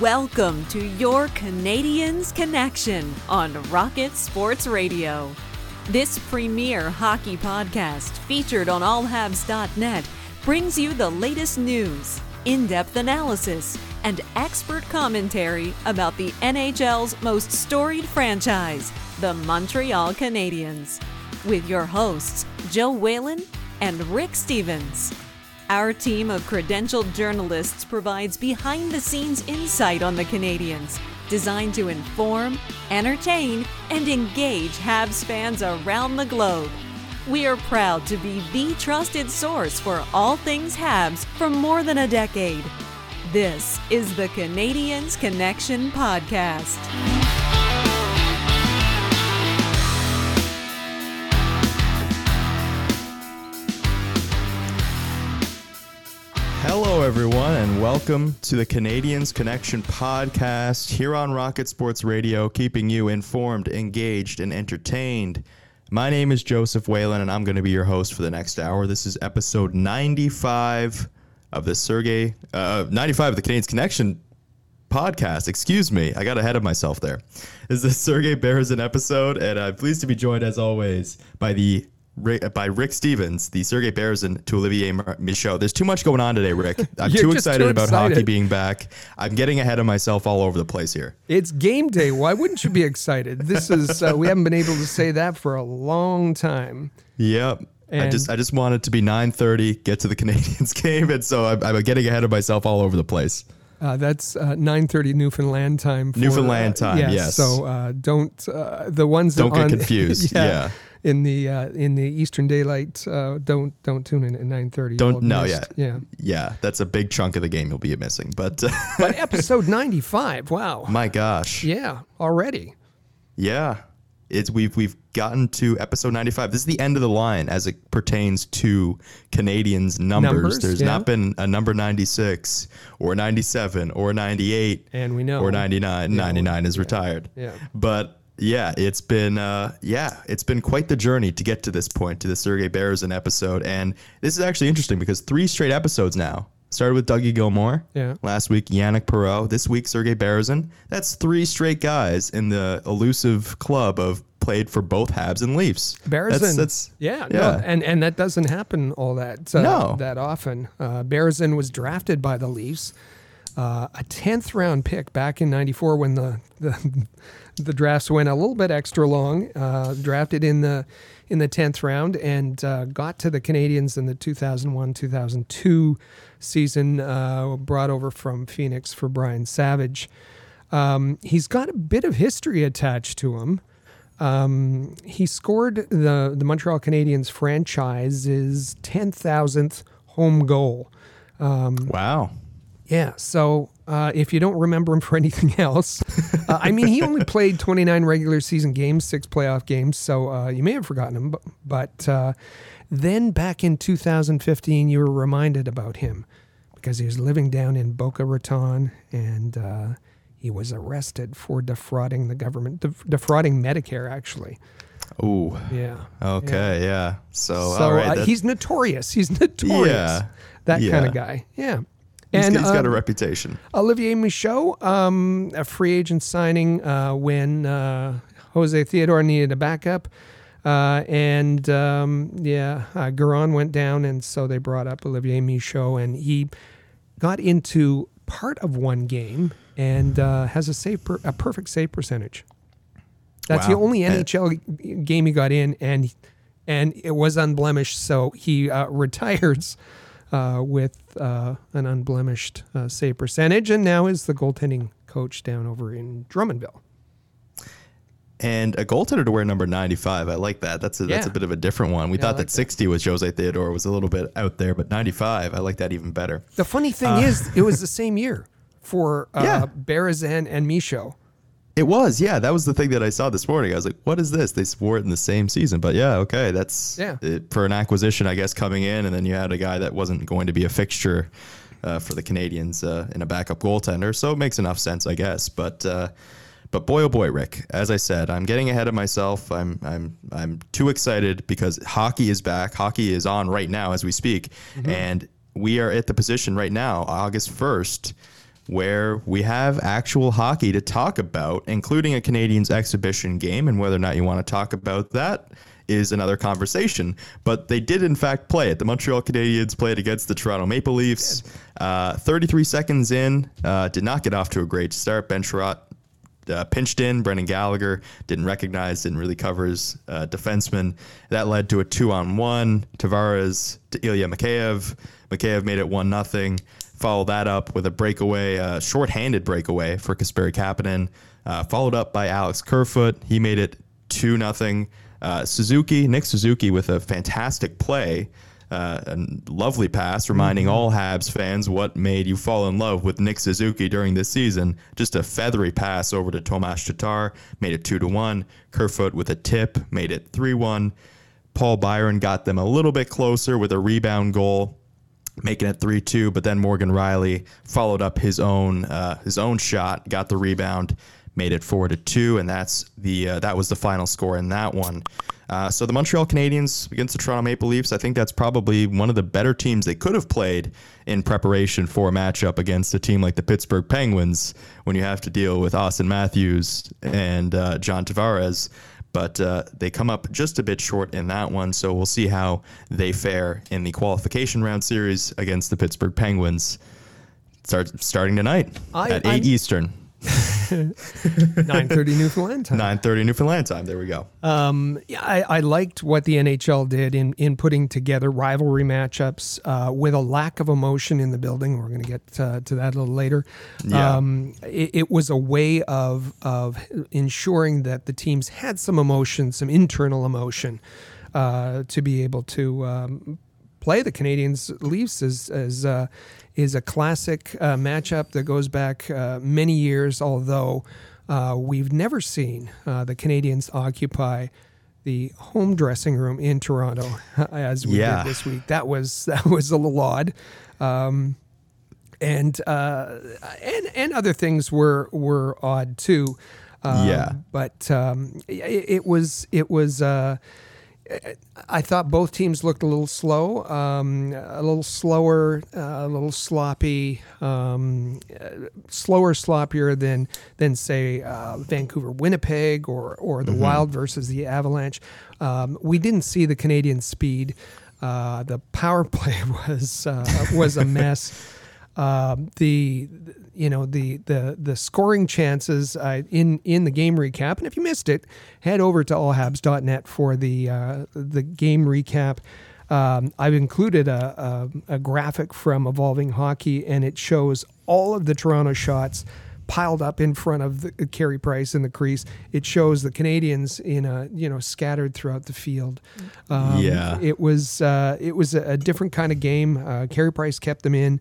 Welcome to your Canadiens Connection on Rocket Sports Radio. This premier hockey podcast, featured on allhabs.net, brings you the latest news, in depth analysis, and expert commentary about the NHL's most storied franchise, the Montreal Canadiens. With your hosts, Joe Whalen and Rick Stevens. Our team of credentialed journalists provides behind the scenes insight on the Canadiens, designed to inform, entertain, and engage Habs fans around the globe. We are proud to be the trusted source for all things Habs for more than a decade. This is the Canadiens Connection Podcast. Hello, everyone, and welcome to the Canadiens Connection podcast here on Rocket Sports Radio, keeping you informed, engaged, and entertained. My name is Joseph Whalen, and I'm going to be your host for the next hour. This is episode 95 of the Sergey, uh, 95 of the Canadiens Connection podcast. Excuse me, I got ahead of myself there. This is the Sergey Berezin episode, and I'm pleased to be joined, as always, by the by Rick Stevens, the Sergey Berezin to Olivier Michaud. There's too much going on today, Rick. I'm too excited too about excited. hockey being back. I'm getting ahead of myself all over the place here. It's game day. Why wouldn't you be excited? This is uh, we haven't been able to say that for a long time. Yep. I just I just wanted to be 9:30, get to the Canadiens game, and so I'm, I'm getting ahead of myself all over the place. Uh, that's uh, 9:30 Newfoundland time. For, Newfoundland uh, time, yes. So uh, don't uh, the ones that Don't get on- confused, yeah. In the uh, in the Eastern Daylight, uh, don't don't tune in at 9:30. Don't You'll have no, missed- yeah, yeah. yeah. That's a big chunk of the game you'll be missing. But uh, But episode 95. Wow. my gosh, Yeah, already. Yeah. It's we've we've gotten to episode 95. This is the end of the line as it pertains to Canadiens numbers. Numbers, There's yeah. not been a number 96 or 97 or 98 And we know. or 99. 99 is retired. Yeah. But yeah, it's been uh yeah, it's been quite the journey to get to this point to the Sergey Berezin episode and this is actually interesting because three straight episodes now. Started with Dougie Gilmour. Yeah. Last week, Yanic Perreault. This week, Sergey Berezin. That's three straight guys in the elusive club of played for both Habs and Leafs. Berezin. That's, that's yeah, yeah. No, and and that doesn't happen all that uh, No. that often. Uh, Berezin was drafted by the Leafs, uh, a tenth round pick back in '94 when the, the the drafts went a little bit extra long. Uh, drafted in the in the tenth round and uh, got to the Canadiens in the 2001-2002 season. Uh, brought over from Phoenix for Brian Savage. Um, he's got a bit of history attached to him. Um, he scored the the Montreal Canadiens franchise's ten thousandth home goal. wow. Yeah, so uh, if you don't remember him for anything else, uh, I mean, he only played 29 regular season games, six playoff games, so uh, you may have forgotten him. But, but uh, then back in 2015, you were reminded about him because he was living down in Boca Raton and uh, he was arrested for defrauding the government, def- defrauding Medicare, actually. Ooh. Yeah. Okay. Yeah. So, So all right. uh, he's notorious. He's notorious. Yeah. That kind of guy. Yeah. He's- And he's got a um, reputation. Olivier Michaud, um, a free agent signing uh, when uh, Jose Theodore needed a backup. Uh, and um, yeah, uh, Garon went down, and so they brought up Olivier Michaud, and he got into part of one game and uh, has a save per, a perfect save percentage. That's the Wow. only And- NHL game he got in, and and it was unblemished. So he uh, retires uh, with uh, an unblemished uh, save percentage, and now is the goaltending coach down over in Drummondville. And a goaltender to wear number 95. I like that. That's a, that's a bit of a different one. We Yeah, thought like that 60 was Jose Theodore was a little bit out there, but 95, I like that even better. The funny thing is, it was the same year for uh, Uh. Yeah. Berezin and Michaud. It was, yeah. That was the thing that I saw this morning. I was like, "What is this?" They swore it in the same season, but yeah, okay, that's Yeah. it, for an acquisition, I guess, coming in, and then you had a guy that wasn't going to be a fixture uh, for the Canadiens uh, in a backup goaltender, so it makes enough sense, I guess. But uh, but boy, oh boy, Rick, as I said, I'm getting ahead of myself. I'm I'm I'm too excited because hockey is back. Hockey is on right now as we speak, and we are at the position right now, August 1st where we have actual hockey to talk about, including a Canadiens exhibition game. And whether or not you want to talk about that is another conversation. But they did, in fact, play it. The Montreal Canadiens played against the Toronto Maple Leafs. Uh, 33 seconds in, uh, did not get off to a great start. Ben Chiarot uh, pinched in. Brendan Gallagher didn't recognize, didn't really cover his uh, defenseman. That led to a two on one. Tavares to Ilya Mikheyev. Mikheyev made it one nothing. Follow that up with a breakaway, uh, short-handed breakaway for Kasperi Kapanen. Uh, followed up by Alex Kerfoot. He made it two nothing. Uh, Suzuki, Nick Suzuki, with a fantastic play uh, a lovely pass, reminding mm-hmm. all Habs fans what made you fall in love with Nick Suzuki during this season. Just a feathery pass over to Tomas Tatar, made it two to one. Kerfoot with a tip, made it three one. Paul Byron got them a little bit closer with a rebound goal, making it three two. But then Morgan Rielly followed up his own uh, his own shot, got the rebound, made it four to two, and that's the uh, that was the final score in that one. Uh, so the Montreal Canadiens against the Toronto Maple Leafs, I think that's probably one of the better teams they could have played in preparation for a matchup against a team like the Pittsburgh Penguins when you have to deal with Auston Matthews and uh, John Tavares. But uh, they come up just a bit short in that one, so we'll see how they fare in the qualification round series against the Pittsburgh Penguins. Start starting tonight I, at 8 I'm, Eastern. 9:30 Newfoundland time. 9:30 Newfoundland time. There we go. Um, yeah, I, I, liked what the NHL did in in putting together rivalry matchups uh, with a lack of emotion in the building. We're going to get uh, to that a little later. Yeah. Um, it, it, was a way of of ensuring that the teams had some emotion, some internal emotion, uh, to be able to um, play the Canadiens Leafs as as uh, is a classic uh, matchup that goes back uh, many years, although uh, we've never seen uh, the Canadiens occupy the home dressing room in Toronto as we yeah. did this week. That was that was a little odd. Um, and uh, and and other things were were odd too. Um, yeah, but um, it, it, was it was uh, I thought both teams looked a little slow, um, a little slower, uh, a little sloppy, um, uh, slower, sloppier than than say uh, Vancouver, Winnipeg, or or the mm-hmm. Wild versus the Avalanche. Um, we didn't see the Canadian speed. Uh, the power play was uh, was a mess. Um, the you know the the the scoring chances uh, in in the game recap. And if you missed it, head over to allhabs.net for the uh, the game recap. Um, I've included a, a, a, graphic from Evolving Hockey, and it shows all of the Toronto shots piled up in front of the Carey Price in the crease. It shows the Canadiens in a you know scattered throughout the field. Um, yeah, it was uh, it was a, a, different kind of game. Uh, Carey Price kept them in.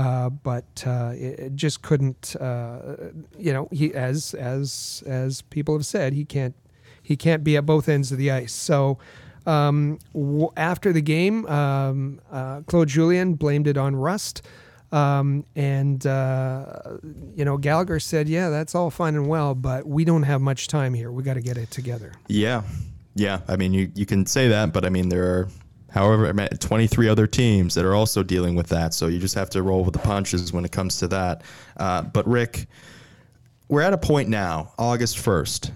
Uh, but uh, it, just couldn't. Uh, you know, he as as as people have said, he can't he can't be at both ends of the ice. So. Um, w- after the game, um, uh, Claude Julien blamed it on rust. Um, and, uh, you know, Gallagher said, yeah, that's all fine and well, but we don't have much time here. We got to get it together. Yeah. Yeah. I mean, you, you can say that, but I mean, there are however 23 other teams that are also dealing with that so you just have to roll with the punches when it comes to that. Uh, but rick we're at a point now august 1st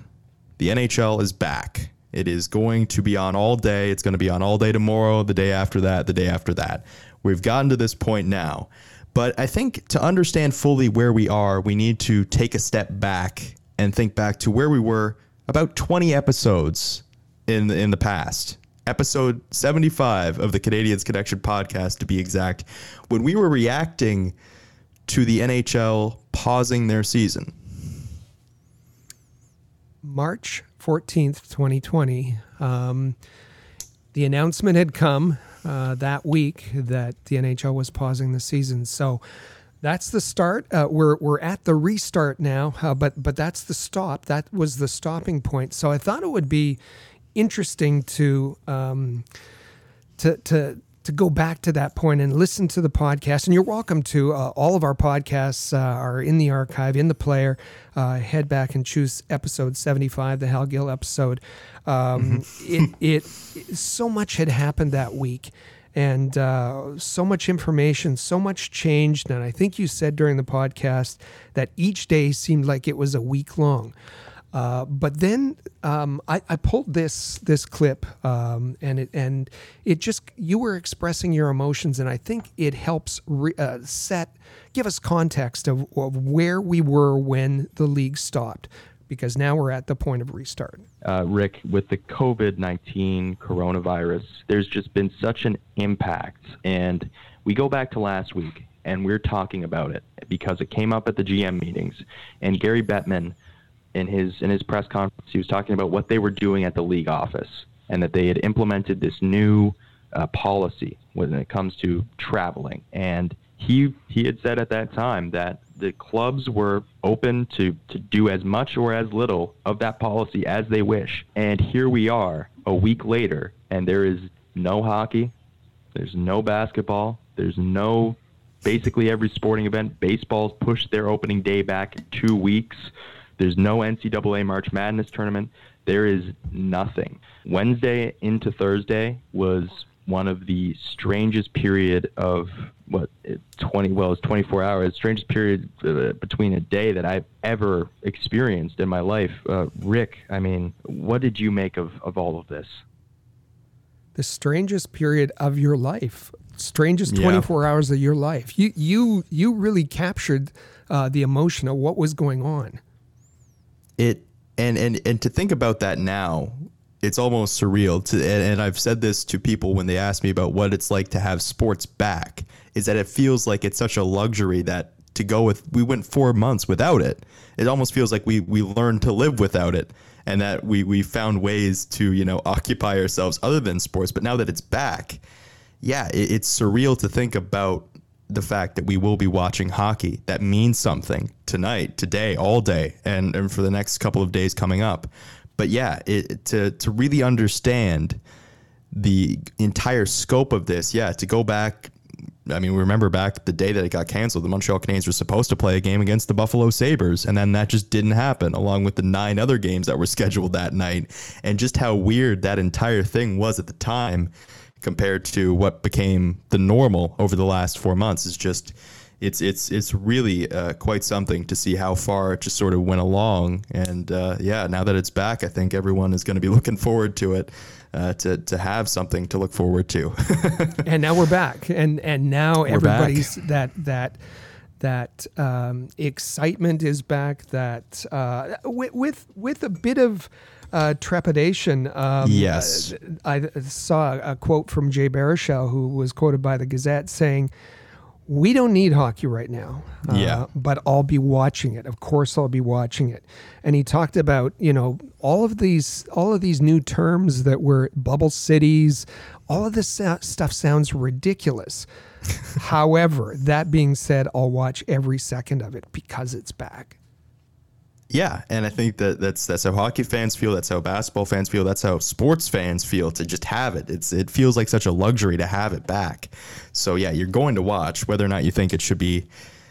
the nhl is back. It is going to be on all day. It's going to be on all day tomorrow the day after that the day after that. We've gotten to this point now. But i think to understand fully where we are we need to take a step back and think back to where we were about 20 episodes in the, in the past episode 75 of the Canadiens Connection podcast, to be exact, when we were reacting to the NHL pausing their season. March 14th, 2020. Um, the announcement had come uh, that week that the NHL was pausing the season. So that's the start. Uh, we're we're at the restart now, uh, but but that's the stop. That was the stopping point. So I thought it would be interesting to um, to to to go back to that point and listen to the podcast. And you're welcome to. Uh, all of our podcasts uh, are in the archive, in the player. Uh, head back and choose episode 75, the Hal Gill episode. Um, mm-hmm. it, it, it, so much had happened that week. and uh, so much information, so much changed. And I think you said during the podcast that each day seemed like it was a week long. Uh, but then um, I, I, pulled this this clip, um, and it and it just you were expressing your emotions, and I think it helps re, uh, set give us context of, of where we were when the league stopped, because now we're at the point of restart. Uh, Rick, with the COVID nineteen coronavirus, there's just been such an impact, and we go back to last week, and we're talking about it because it came up at the GM meetings, and Gary Bettman in his in his press conference, he was talking about what they were doing at the league office and that they had implemented this new uh, policy when it comes to traveling. And he he had said at that time that the clubs were open to to do as much or as little of that policy as they wish. And here we are, a week later, and there is no hockey, there's no basketball, there's no basically every sporting event. Baseball's pushed their opening day back two weeks. There's no NCAA March Madness tournament. There is nothing. Wednesday into Thursday was one of the strangest period of what 20 well it's 24 hours strangest period uh, between a day that i've ever experienced in my life uh, rick i mean what did you make of, of all of this the strangest period of your life strangest 24 yeah. hours of your life you you you really captured uh, the emotion of what was going on it and and and to think about that now it's almost surreal to and, and, I've said this to people when they ask me about what it's like to have sports back is that it feels like it's such a luxury that to go with we went 4 months without it. It almost feels like we we learned to live without it and that we we found ways to you know occupy ourselves other than sports but now that it's back yeah it, it's surreal to think about the fact that we will be watching hockey. That means something tonight, today, all day, and, and for the next couple of days coming up. But yeah, it, to to really understand the entire scope of this, yeah, to go back. I mean, remember back the day that it got canceled, the Montreal Canadiens were supposed to play a game against the Buffalo Sabres, and then that just didn't happen, along with the nine other games that were scheduled that night. And just how weird that entire thing was at the time compared to what became the normal over the last four months is just it's it's it's really uh, quite something to see how far it just sort of went along. And uh, yeah, now that it's back, I think everyone is going to be looking forward to it. Uh, to to have something to look forward to. and now we're back, and and now we're everybody's back. that that that um, excitement is back. That uh, with, with with a bit of uh, trepidation. Um, yes. I, I saw a quote from Jay Baruchel, who was quoted by the Gazette, saying, we don't need hockey right now. Uh, yeah. But I'll be watching it. Of course, I'll be watching it. And he talked about, you know, all of these, all of these new terms that were bubble cities. All of this stuff sounds ridiculous. However, that being said, I'll watch every second of it because it's back. Yeah, and I think that that's that's how hockey fans feel. That's how basketball fans feel. That's how sports fans feel to just have it. It's it feels like such a luxury to have it back. So yeah, you're going to watch whether or not you think it should be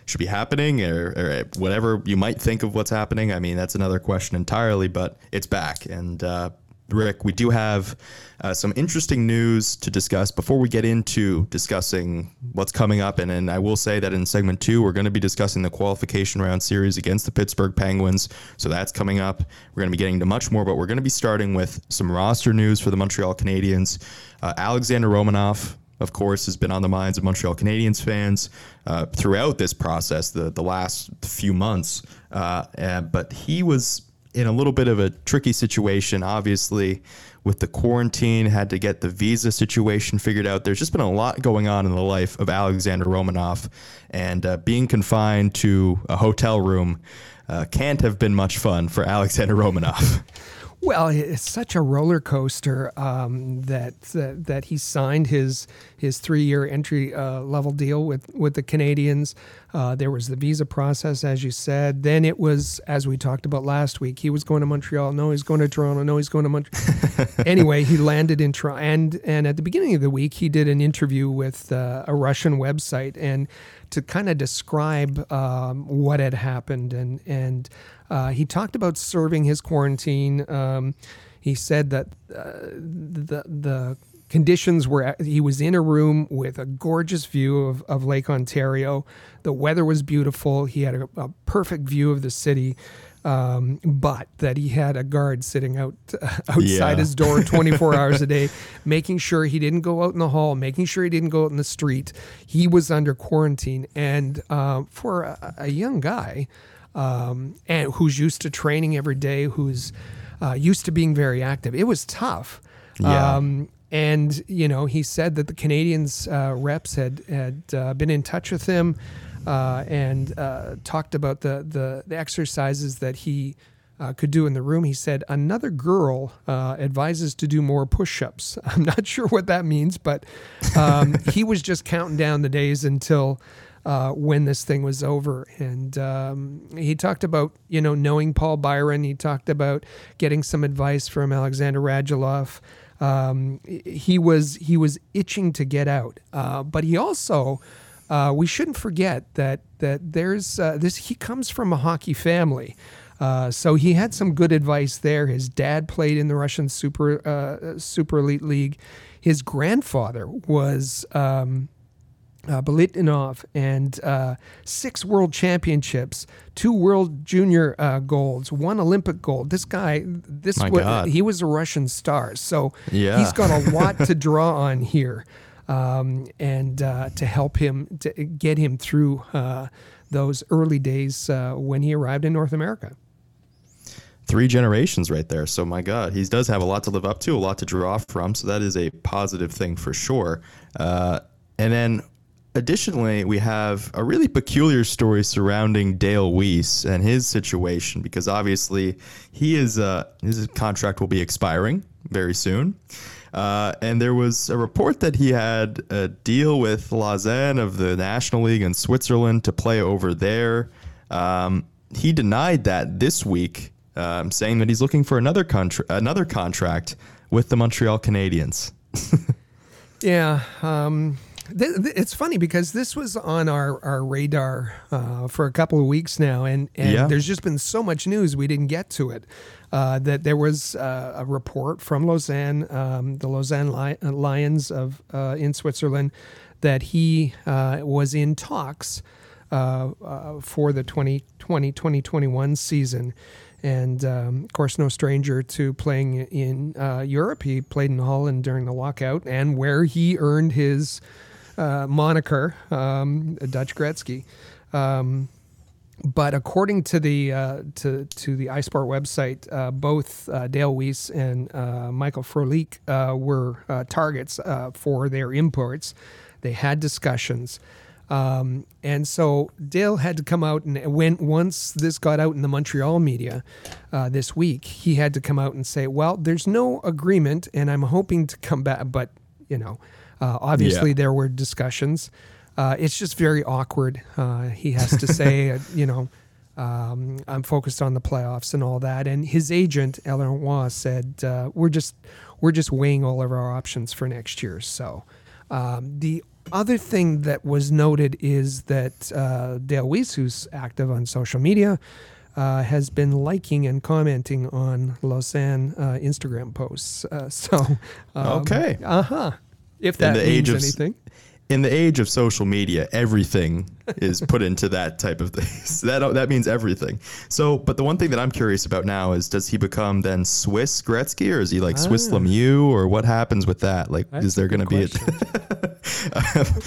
should be happening or, or whatever you might think of what's happening. I mean, that's another question entirely. But it's back, and uh, Rick, we do have uh, some interesting news to discuss before we get into discussing what's coming up. And, and I will say that in segment two, we're going to be discussing the qualification round series against the Pittsburgh Penguins. So that's coming up. We're going to be getting to much more, but we're going to be starting with some roster news for the Montreal Canadiens. Uh, Alexander Romanov, of course, has been on the minds of Montreal Canadiens fans uh, throughout this process, the, the last few months. Uh, but he was in a little bit of a tricky situation, obviously, with the quarantine, had to get the visa situation figured out. There's just been a lot going on in the life of Alexander Romanov, and uh, being confined to a hotel room uh, can't have been much fun for Alexander Romanov. Well, it's such a roller coaster um, that, that that he signed his his three year entry uh, level deal with with the Canadiens. Uh, there was the visa process, as you said. Then it was, as we talked about last week, he was going to Montreal. No, he's going to Toronto. No, he's going to Montreal. anyway, he landed in Toronto. And and at the beginning of the week, he did an interview with uh, a Russian website and to kind of describe um, what had happened and and uh, he talked about serving his quarantine. Um, he said that uh, the the conditions were he was in a room with a gorgeous view of, of Lake Ontario. The weather was beautiful. He had a, a perfect view of the city. Um, but that he had a guard sitting out outside Yeah. his door 24 hours a day, making sure he didn't go out in the hall, making sure he didn't go out in the street. He was under quarantine, and uh, for a, a young guy, um, and who's used to training every day, who's uh, used to being very active, it was tough. Yeah. Um, and you know, he said that the Canadiens uh, reps had had uh, been in touch with him uh, and uh, talked about the, the the exercises that he uh, could do in the room. He said another girl uh, advises to do more push-ups. I'm not sure what that means, but um, he was just counting down the days until. Uh, when this thing was over, and um, he talked about you know knowing Paul Byron. He talked about getting some advice from Alexander Radulov. Um, he was he was itching to get out, uh, but he also uh, we shouldn't forget that that there's uh, this. He comes from a hockey family, uh, so he had some good advice there. His dad played in the Russian super uh, super elite league. His grandfather was. Um, uh, Bolitnov and uh, six world championships, two world junior uh, golds, one Olympic gold. This guy, this My wa- God. he was a Russian star, so Yeah. he's got a lot to draw on here, um, and uh, to help him to get him through uh, those early days uh, when he arrived in North America. three generations right there. So my God, he does have a lot to live up to, a lot to draw from. So that is a positive thing for sure. Uh, and then additionally, we have a really peculiar story surrounding Dale Weise and his situation because obviously he is uh, his contract will be expiring very soon. Uh, and there was a report that he had a deal with Lausanne of the National League in Switzerland to play over there. Um, he denied that this week, um, saying that he's looking for another contra- another contract with the Montreal Canadiens. Yeah, um, th- th- it's funny because this was on our, our radar uh, for a couple of weeks now, and, and Yeah. there's just been so much news we didn't get to it. Uh, that there was uh, a report from Lausanne, um, the Lausanne Li- uh, Lions of uh, in Switzerland, that he uh, was in talks uh, uh, for the 2020-2021 season. And um, of course, no stranger to playing in uh, Europe. He played in Holland during the lockout, and where he earned his uh, moniker, um, Dutch Gretzky. Um, but according to the uh, to to the iSport website, uh, both uh, Dale Weise and uh, Michael Frolik uh, were uh, targets for their imports. They had discussions, um, and so Dale had to come out and when once this got out in the Montreal media this week, he had to come out and say, "Well, there's no agreement, and I'm hoping to come back." But you know, uh, obviously Yeah. there were discussions. Uh, it's just very awkward. Uh, he has to say, uh, you know, um, I'm focused on the playoffs and all that. And his agent, Eleanor Waugh, said, uh, "We're just we're just weighing all of our options for next year." So um, the other thing that was noted is that uh, Dale Weise, who's active on social media, uh, has been liking and commenting on Lausanne uh, Instagram posts. Uh, so um, Okay. uh huh. If In that the means age of anything. In the age of social media, everything is put into that type of thing. So that that means everything. So, but the one thing that I'm curious about now is, does he become then Swiss Gretzky, or is he like Swiss Lemieux, or what happens with that? Like, That's is there going to be a?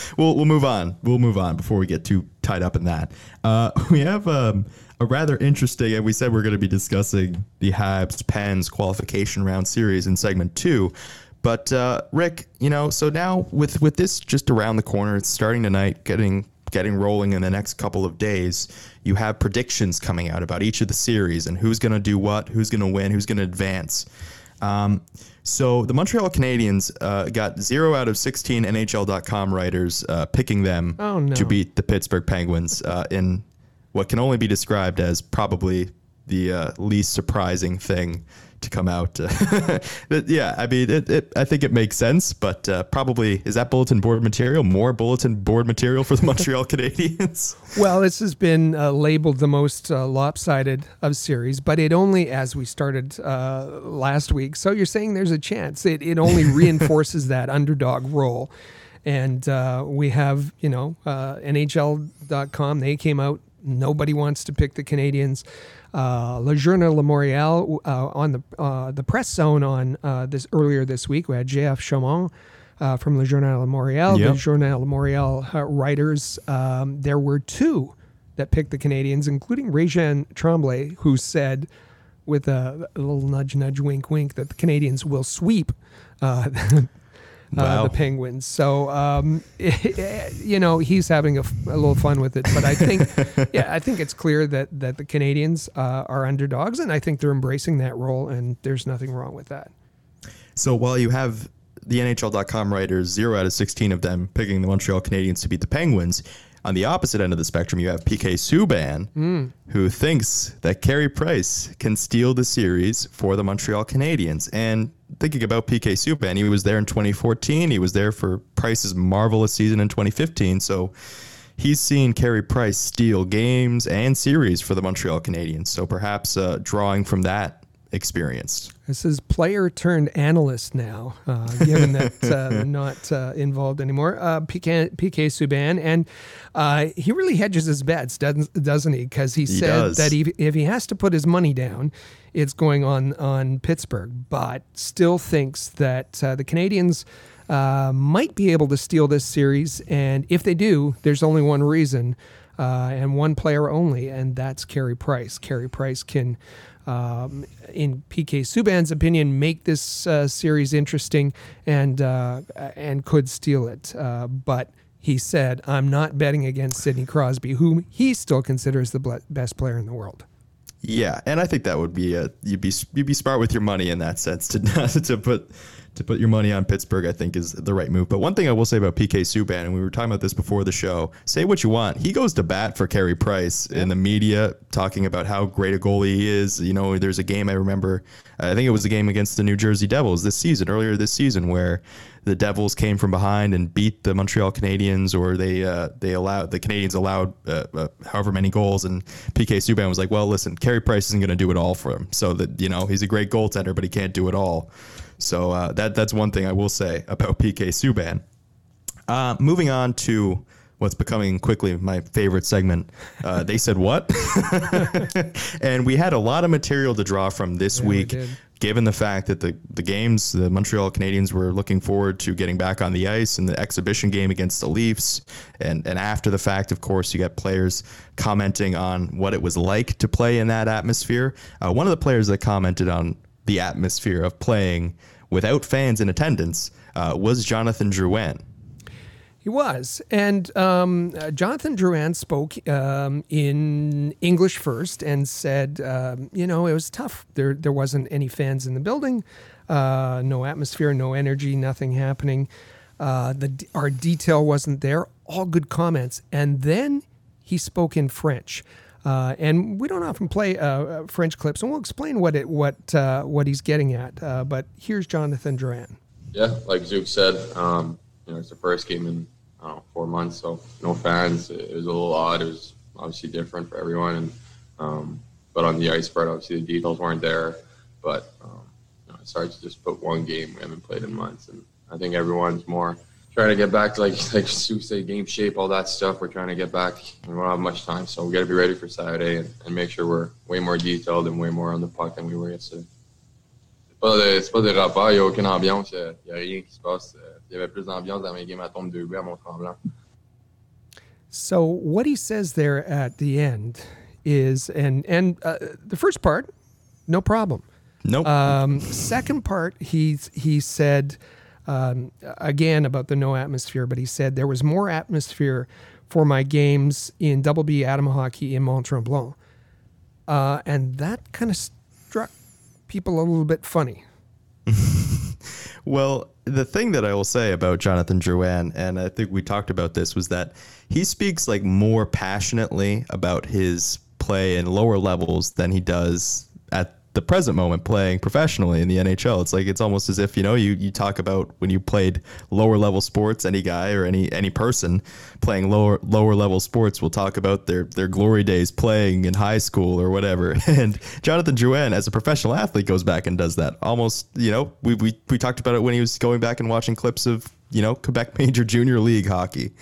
we'll we'll move on. We'll move on before we get too tied up in that. Uh, we have um, a rather interesting, and we said we're going to be discussing the Habs Pens qualification round series in segment two. But uh, Rick, you know, so now with with this just around the corner, it's starting tonight, getting getting rolling in the next couple of days. You have predictions coming out about each of the series and who's going to do what, who's going to win, who's going to advance. Um, so the Montreal Canadiens uh, got zero out of 16 NHL.com writers uh, picking them Oh, no. to beat the Pittsburgh Penguins uh, in what can only be described as probably the uh, least surprising thing to come out. yeah, I mean, it, it, I think it makes sense, but uh, probably is that bulletin board material more bulletin board material for the Montreal Canadiens? Well, this has been uh, labeled the most uh, lopsided of series, but it only, as we started uh, last week, so you're saying there's a chance. It, it only reinforces that underdog role. And uh, we have, you know, uh, NHL.com, they came out. Nobody wants to pick the Canadiens uh, Le Journal de Montréal uh, on the uh, the press zone on uh, this earlier this week. We had JF Chaumont uh, from Le Journal de Montréal, yep. the Journal de Montréal uh, writers. Um, there were two that picked the Canadiens, including Réjean Tremblay, who said with a, a, little nudge, nudge, wink, wink that the Canadiens will sweep. Uh, wow. the Penguins. So, um, you know, he's having a, a, little fun with it. But I think, yeah, I think it's clear that that the Canadiens uh, are underdogs, and I think they're embracing that role, and there's nothing wrong with that. So while you have the NHL.com writers, zero out of 16 of them picking the Montreal Canadiens to beat the Penguins, on the opposite end of the spectrum, you have PK Subban, mm. who thinks that Carey Price can steal the series for the Montreal Canadiens. And thinking about PK Subban, he was there in 2014. He was there for Price's marvelous season in 2015. So he's seen Carey Price steal games and series for the Montreal Canadiens. So perhaps uh, drawing from that experience. This is player turned analyst now, uh, given that uh, not uh, involved anymore. Uh, PK, PK Subban, and uh, he really hedges his bets, doesn't, doesn't he? Because he, he said does. that he, if he has to put his money down, it's going on on Pittsburgh, but still thinks that uh, the Canadiens. might be able to steal this series, and if they do, there's only one reason, and one player only, and that's Carey Price. Carey Price can um, in PK Subban's opinion, make this uh, series interesting and uh, and could steal it. Uh, but he said, "I'm not betting against Sidney Crosby, whom he still considers the best player in the world." Yeah, and I think that would be a you'd be you'd be smart with your money in that sense to to put to put your money on Pittsburgh, I think is the right move. But one thing I will say about PK Subban, and we were talking about this before the show, say what you want. He goes to bat for Carey Price yeah. in the media, talking about how great a goalie he is. You know, there's a game I remember, I think it was the game against the New Jersey Devils this season, earlier this season, where the Devils came from behind and beat the Montreal Canadiens, or they uh, they allowed the Canadiens allowed uh, uh, however many goals, and PK Subban was like, "Well, listen, Carey Price isn't going to do it all for him. So that you know he's a great goaltender, but he can't do it all." So uh, that that's one thing I will say about PK Subban. Uh, moving on to what's becoming quickly my favorite segment. Uh, they said what? and we had a lot of material to draw from this yeah, week, we given the fact that the, the games, the Montreal Canadiens were looking forward to getting back on the ice in the exhibition game against the Leafs. And, and after the fact, of course, you got players commenting on what it was like to play in that atmosphere. Uh, one of the players that commented on the atmosphere of playing without fans in attendance uh, was Jonathan Drouin. He was. And um, uh, Jonathan Drouin spoke um, in English first and said, um, you know, it was tough. There, there wasn't any fans in the building, uh, no atmosphere, no energy, nothing happening. Uh, the, our detail wasn't there. All good comments. And then he spoke in French. Uh, and we don't often play uh, uh, French clips, and we'll explain what it what uh, what he's getting at. Uh, but here's Jonathan Drouin. Yeah, like Zook said, um, you know, it's the first game in know, four months, so no fans. It was a little odd. It was obviously different for everyone, and um, but on the ice part, obviously the details weren't there. But um, you know, it's hard to just put one game we haven't played in months, and I think everyone's more trying to get back to like like Sue said, game shape, all that stuff. We're trying to get back. We don't have much time, so we got to be ready for Saturday and, and, make sure we're way more detailed and way more on the puck than we were yesterday. C'est pas, de, c'est pas des rapports, il n'y a aucune ambiance, il n'y a rien qui se passe. Il y avait plus d'ambiance dans mes games à tombe 2 à Mont-Tremblant. So what he says there at the end is, and and uh, the first part, no problem. Nope. Um, second part, he's he said um, again about the no atmosphere, but he said there was more atmosphere for my games in Double B Atom Hockey in Mont Tremblant. Uh, and that kind of struck people a little bit funny. well, the thing that I will say about Jonathan Drouin, and I think we talked about this, was that he speaks like more passionately about his play in lower levels than he does at the present moment playing professionally in the NHL. It's like it's almost as if you know you you talk about when you played lower level sports. Any guy or any any person playing lower lower level sports will talk about their their glory days playing in high school or whatever. And Jonathan Drouin, as a professional athlete, goes back and does that. Almost, you know, we we we talked about it when he was going back and watching clips of you know Quebec Major Junior League hockey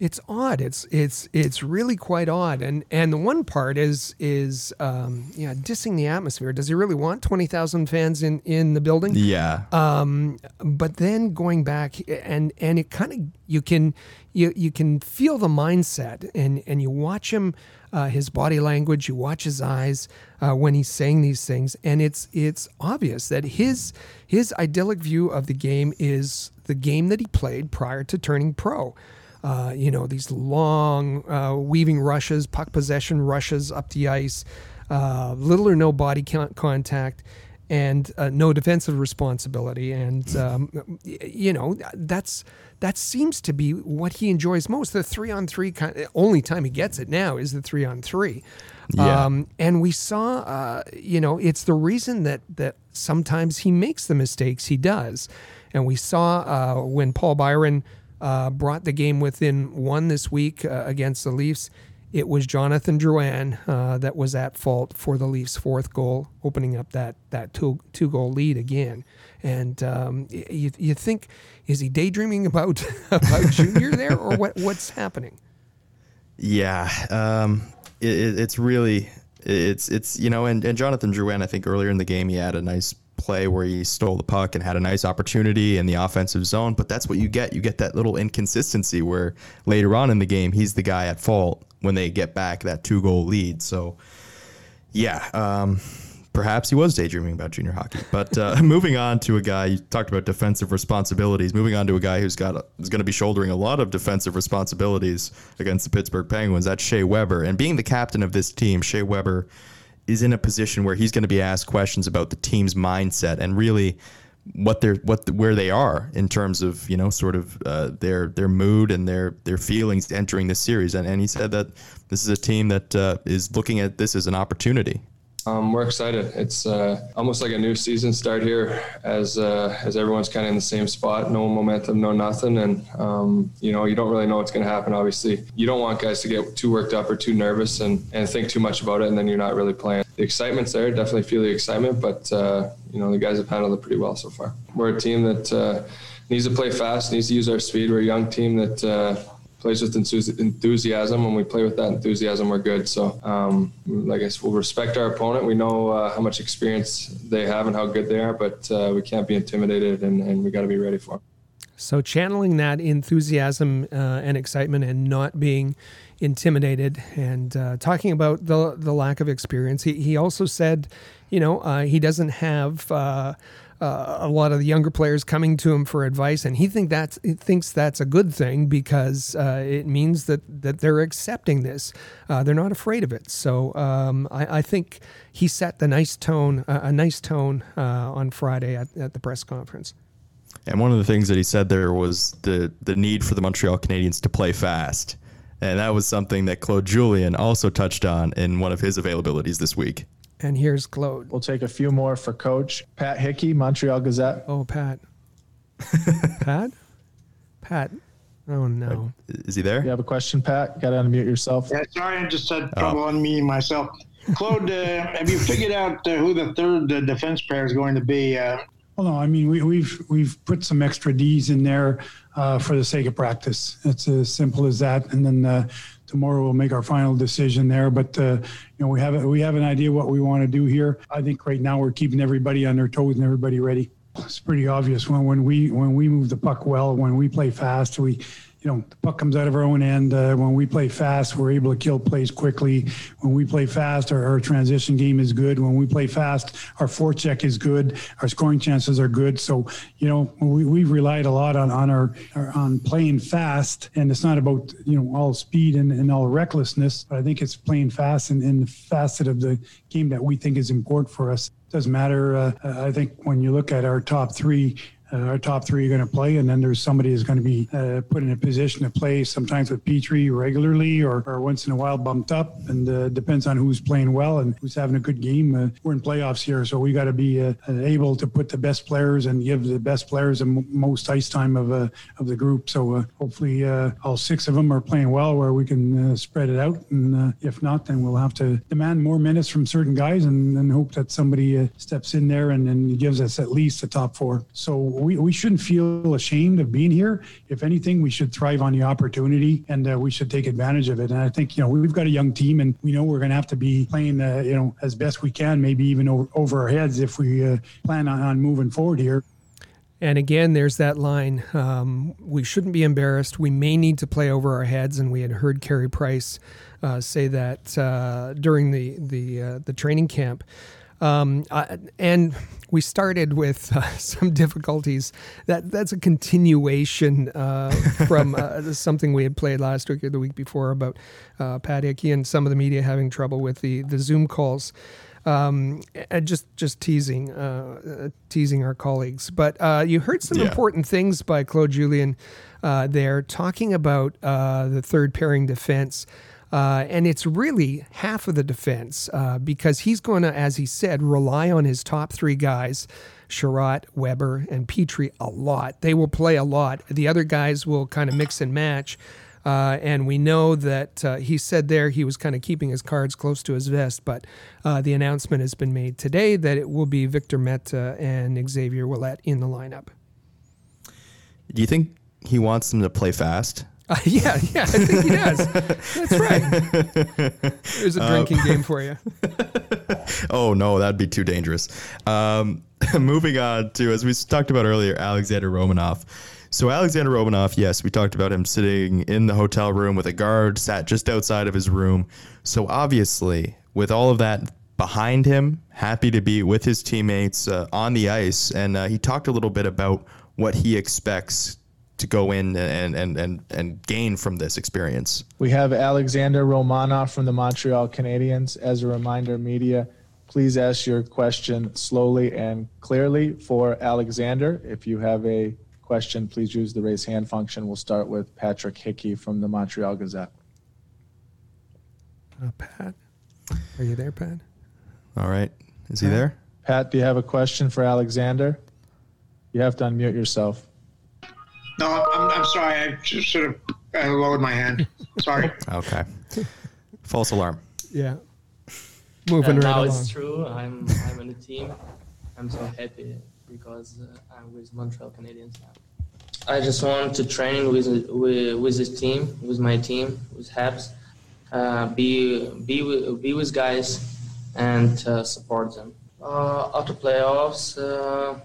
it's odd. It's it's it's really quite odd. And and the one part is is um, yeah, dissing the atmosphere. Does he really want twenty thousand fans in in the building? Yeah. Um, but then going back and and it kind of you can you you can feel the mindset and and you watch him. Uh, his body language, you watch his eyes uh, when he's saying these things, and it's it's obvious that his his idyllic view of the game is the game that he played prior to turning pro. Uh, you know, these long uh, weaving rushes, puck possession rushes up the ice, uh, little or no body contact, and uh, no defensive responsibility. And um, you know, that's that seems to be what he enjoys most. The three on three kind, only time he gets it now is the three on three. Yeah. Um, and we saw, uh, you know, it's the reason that that sometimes he makes the mistakes he does. And we saw when Paul Byron uh, brought the game within one this week uh, against the Leafs. It was Jonathan Drouin uh, that was at fault for the Leafs' fourth goal, opening up that that two two goal lead again. And um, you, you think is he daydreaming about about Junior there, or what what's happening? Yeah, um, it, it's really it's it's you know, and, and Jonathan Drouin, I think earlier in the game he had a nice play where he stole the puck and had a nice opportunity in the offensive zone. But that's what you get. You get that little inconsistency where later on in the game, he's the guy at fault when they get back that two goal lead. So, yeah, um, perhaps he was daydreaming about junior hockey. But uh, moving on to a guy, you talked about defensive responsibilities. Moving on to a guy who's got is going to be shouldering a lot of defensive responsibilities against the Pittsburgh Penguins. That's Shea Weber. And being the captain of this team, Shea Weber is in a position where he's going to be asked questions about the team's mindset and really what they're what the, where they are in terms of you know sort of uh, their their mood and their their feelings entering this series. And and he said that this is a team that uh, is looking at this as an opportunity um, we're excited. It's uh, almost like a new season start here, as uh, as everyone's kind of in the same spot. No momentum, no nothing, and um, you know you don't really know what's going to happen. Obviously, you don't want guys to get too worked up or too nervous and and think too much about it, and then you're not really playing. The excitement's there. Definitely feel the excitement, but uh, you know the guys have handled it pretty well so far. We're a team that uh, needs to play fast, needs to use our speed. We're a young team that uh, plays with enthusiasm. When we play with that enthusiasm, we're good. So, um, I guess we'll respect our opponent. We know uh, how much experience they have and how good they are, but uh, we can't be intimidated, and, and we got to be ready for them. So, channeling that enthusiasm uh, and excitement, and not being intimidated, and uh, talking about the the lack of experience. He he also said, you know, uh, he doesn't have uh, a lot of the younger players coming to him for advice, and he think that's he thinks that's a good thing because uh, it means that that they're accepting this. Uh, they're not afraid of it. So um, I, I, think he set the nice tone, a nice tone uh, on Friday at, at the press conference. And one of the things that he said there was the the need for the Montreal Canadiens to play fast. And that was something that Claude Julien also touched on in one of his availabilities this week. And here's Claude. We'll take a few more for Coach Pat Hickey, Montreal Gazette. Oh, Pat. Pat? Pat. Oh no. Is he there? You have a question, Pat? Got to unmute yourself. Yeah, sorry, I just had trouble oh. unmuting myself. Claude, uh, have you figured out uh, who the third uh, defense pair is going to be? Uh? Well, no, I mean we, have we've, we've put some extra D's in there uh, for the sake of practice. It's as simple as that. And then uh, tomorrow we'll make our final decision there. But uh, you know, we have we have an idea what we want to do here. I think right now we're keeping everybody on their toes and everybody ready. It's pretty obvious when when we when we move the puck well, when we play fast, we you know, the puck comes out of our own end. Uh, when we play fast, we're able to kill plays quickly. When we play fast, our, our transition game is good. When we play fast, our forecheck is good. Our scoring chances are good. So, you know, we, we've relied a lot on, on our, our on playing fast. And it's not about, you know, all speed and, and all recklessness, but I think it's playing fast and in the facet of the game that we think is important for us. Doesn't matter. Uh, I think when you look at our top three, uh, our top three are going to play, and then there's somebody who's going to be uh, put in a position to play sometimes with Petry regularly or, or once in a while bumped up, and uh, depends on who's playing well and who's having a good game. Uh, we're in playoffs here, so we got to be uh, able to put the best players and give the best players the m- most ice time of uh, of the group. So uh, hopefully, uh, all six of them are playing well, where we can uh, spread it out. And uh, if not, then we'll have to demand more minutes from certain guys and, and hope that somebody uh, steps in there and, and gives us at least the top four. So we, we shouldn't feel ashamed of being here. If anything, we should thrive on the opportunity and uh, we should take advantage of it. And I think, you know, we've got a young team and we know we're going to have to be playing, uh, you know, as best we can, maybe even over, over our heads if we uh, plan on, on moving forward here. And again, there's that line. Um, we shouldn't be embarrassed. We may need to play over our heads. And we had heard Carey Price uh, say that uh, during the the uh, the training camp. Um, uh, and we started with uh, some difficulties. That that's a continuation uh, from uh, something we had played last week or the week before about uh, Pat Hickey and some of the media having trouble with the the Zoom calls. Um, and just just teasing uh, teasing our colleagues. But you heard some Yeah. important things by Claude Julien uh, there, talking about uh, the third pairing defense. Uh, and it's really half of the defense uh, because he's going to, as he said, rely on his top three guys, Chiarot, Weber, and Petry, a lot. They will play a lot. The other guys will kind of mix and match. Uh, and we know that uh, he said there he was kind of keeping his cards close to his vest, but uh, the announcement has been made today that it will be Victor Mete and Xavier Ouellet in the lineup. Do you think he wants them to play fast? Uh, yeah, yeah, I think he does. That's right. There's a drinking game for you. Oh no, that'd be too dangerous. Um, moving on to as we talked about earlier, Alexander Romanov. So Alexander Romanov, yes, we talked about him sitting in the hotel room with a guard sat just outside of his room. So obviously, with all of that behind him, happy to be with his teammates uh, on the ice, and uh, he talked a little bit about what he expects to go in and and and and gain from this experience. We have Alexander Romanov from the Montreal Canadiens. As a reminder, media, please ask your question slowly and clearly for Alexander. If you have a question, please use the raise hand function. We'll start with Patrick Hickey from the Montreal Gazette. Uh, Pat, are you there, Pat? All right, is he there? Pat, do you have a question for Alexander? You have to unmute yourself. No, I'm, I'm sorry. I just should have uh, lowered my hand. Sorry. Okay. False alarm. Yeah. Moving And right now along. it's true. I'm I'm in the team. I'm so happy because uh, I'm with Montreal Canadiens now. I just want to train with with, with this team, with my team, with Habs. Uh, be be with, be with guys and uh, support them. Uh, after playoffs, uh,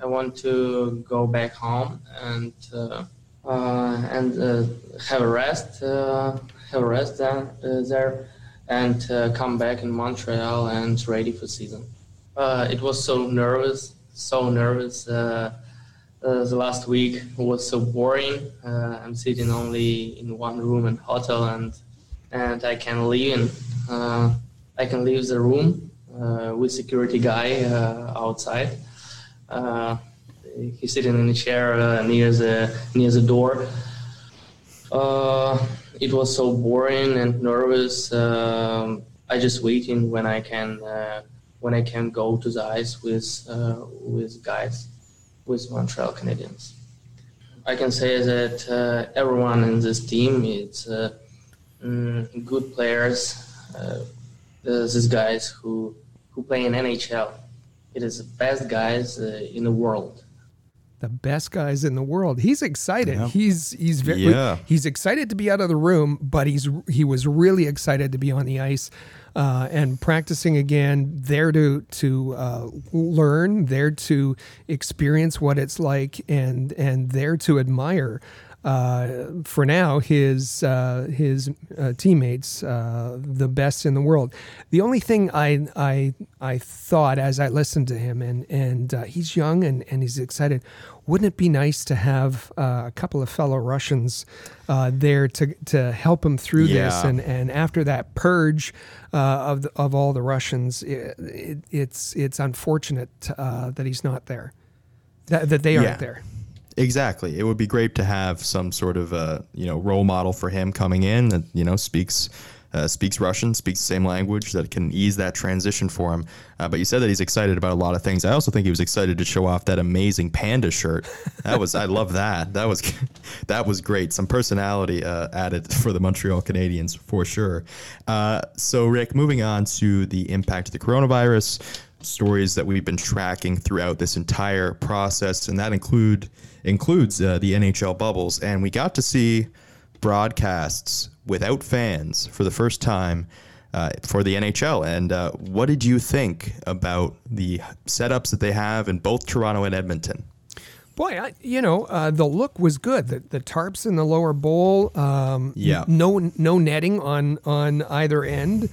I want to go back home and uh, uh, and uh, have a rest, have a rest there, there and come back in Montreal and ready for season. It was so nervous, so nervous. Uh, the last week was so boring. Uh, I'm sitting only in one room in hotel, and and I can leave. Uh, I can leave the room with security guy outside. Uh, he's sitting in a chair uh, near the near the door. Uh, it was so boring and nervous. Um, I just waiting when I can uh, when I can go to the ice with uh, with guys with Montreal Canadiens. I can say that uh, everyone in this team is mm, good players. These guys who who play in NHL. It is the best guys uh, in the world. the best guys in the world. He's excited. Yeah. He's he's very Yeah. he's excited to be out of the room, but he's he was really excited to be on the ice uh, and practicing again. There to to uh, learn, there to experience what it's like, and and there to admire. Uh, for now, his uh, his uh, teammates, uh, the best in the world. The only thing I I I thought as I listened to him, and and uh, he's young and and he's excited. Wouldn't it be nice to have uh, a couple of fellow Russians uh, there to to help him through this? And and after that purge uh, of the, of all the Russians, it, it, it's it's unfortunate uh, that he's not there. that, that they aren't Yeah. there. Exactly. It would be great to have some sort of uh, you know role model for him coming in that you know speaks uh, speaks Russian, speaks the same language that can ease that transition for him. Uh, but you said that he's excited about a lot of things. I also think he was excited to show off that amazing panda shirt. That was I love that. That was that was great. Some personality uh, added for the Montreal Canadiens for sure. Uh, so Rick, moving on to the impact of the coronavirus stories that we've been tracking throughout this entire process, and that include includes uh, the NHL bubbles. And we got to see broadcasts without fans for the first time uh, for the NHL. And uh, what did you think about the setups that they have in both Toronto and Edmonton? Boy, I, you know, uh, the look was good. The, the tarps in the lower bowl. Um, Yeah. No, no netting on on either end.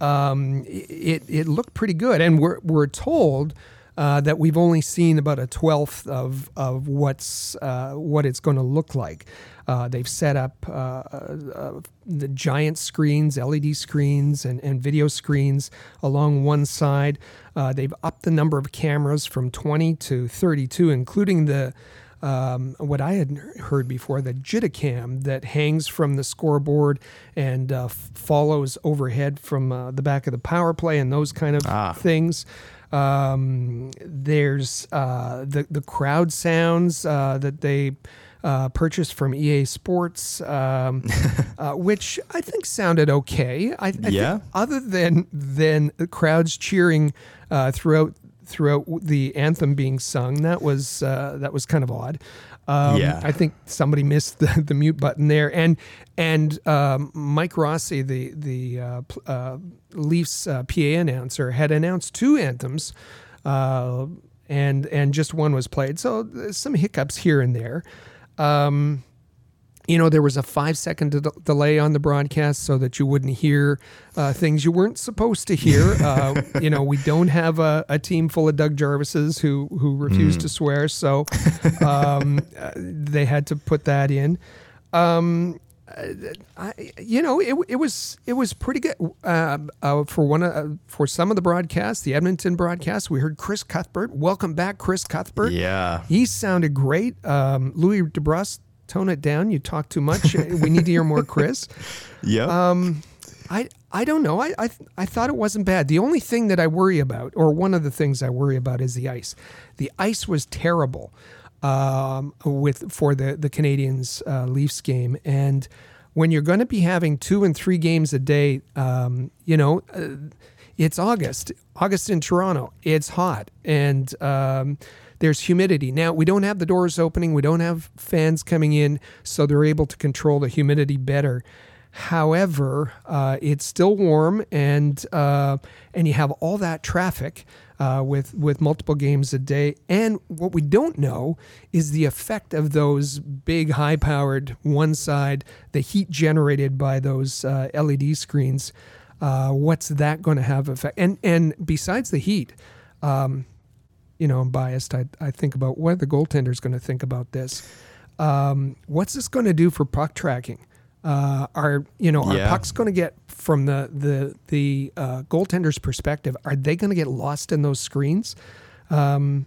Um, it it looked pretty good, and we're we're told. Uh, that we've only seen about a twelfth of of what's uh, what it's going to look like. Uh, they've set up uh, uh, the giant screens, LED screens, and, and video screens along one side. Uh, they've upped the number of cameras from 20 to 32, including the um, what I had heard before, the Jitacam that hangs from the scoreboard and uh, follows overhead from uh, the back of the power play and those kind of things. Um, there's uh, the the crowd sounds uh, that they uh, purchased from EA Sports, um, uh, which I think sounded okay. I, I think Yeah. other than than the crowds cheering uh, throughout throughout the anthem being sung, that was uh, that was kind of odd. Um, Yeah. I think somebody missed the, the mute button there, and and um, Mike Rossi, the the uh, uh, Leafs uh, PA announcer, had announced two anthems, uh, and and just one was played. So some hiccups here and there. Um, you know, there was a five second de- delay on the broadcast so that you wouldn't hear uh, things you weren't supposed to hear. Uh, you know, we don't have a, a team full of Doug Jarvises who who refuse to swear, so um, uh, they had to put that in. Um, I, you know, it, it was it was pretty good uh, uh, for one uh, for some of the broadcasts. The Edmonton broadcast, we heard Chris Cuthbert. Welcome back, Chris Cuthbert. Yeah. He sounded great. Um, Louie DeBrusk, tone it down. You talk too much. we need to hear more, Chris. Yeah. Um, I I don't know. I, I I thought it wasn't bad. The only thing that I worry about, or one of the things I worry about, is the ice. The ice was terrible um, with for the the Canadiens uh, Leafs game, and when you're going to be having two and three games a day, um, you know. Uh, it's August. August in Toronto. It's hot, and um, there's humidity. Now we don't have the doors opening. We don't have fans coming in, so they're able to control the humidity better. However, uh, it's still warm, and uh, and you have all that traffic uh, with with multiple games a day. And what we don't know is the effect of those big, high-powered one side, the heat generated by those uh, LED screens. Uh, what's that going to have effect? And and besides the heat, um, you know, I'm biased. I, I think about what are the goaltenders going to think about this. Um, what's this going to do for puck tracking? Uh, are you know are Yeah. pucks going to get from the the the uh, goaltender's perspective? Are they going to get lost in those screens? Um,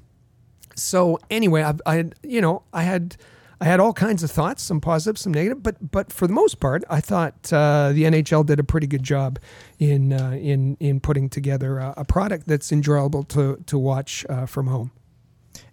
so anyway, I, I you know I had I had all kinds of thoughts, some positive, some negative, but but for the most part, I thought uh, the NHL did a pretty good job in uh, in in putting together a, a product that's enjoyable to to watch uh, from home.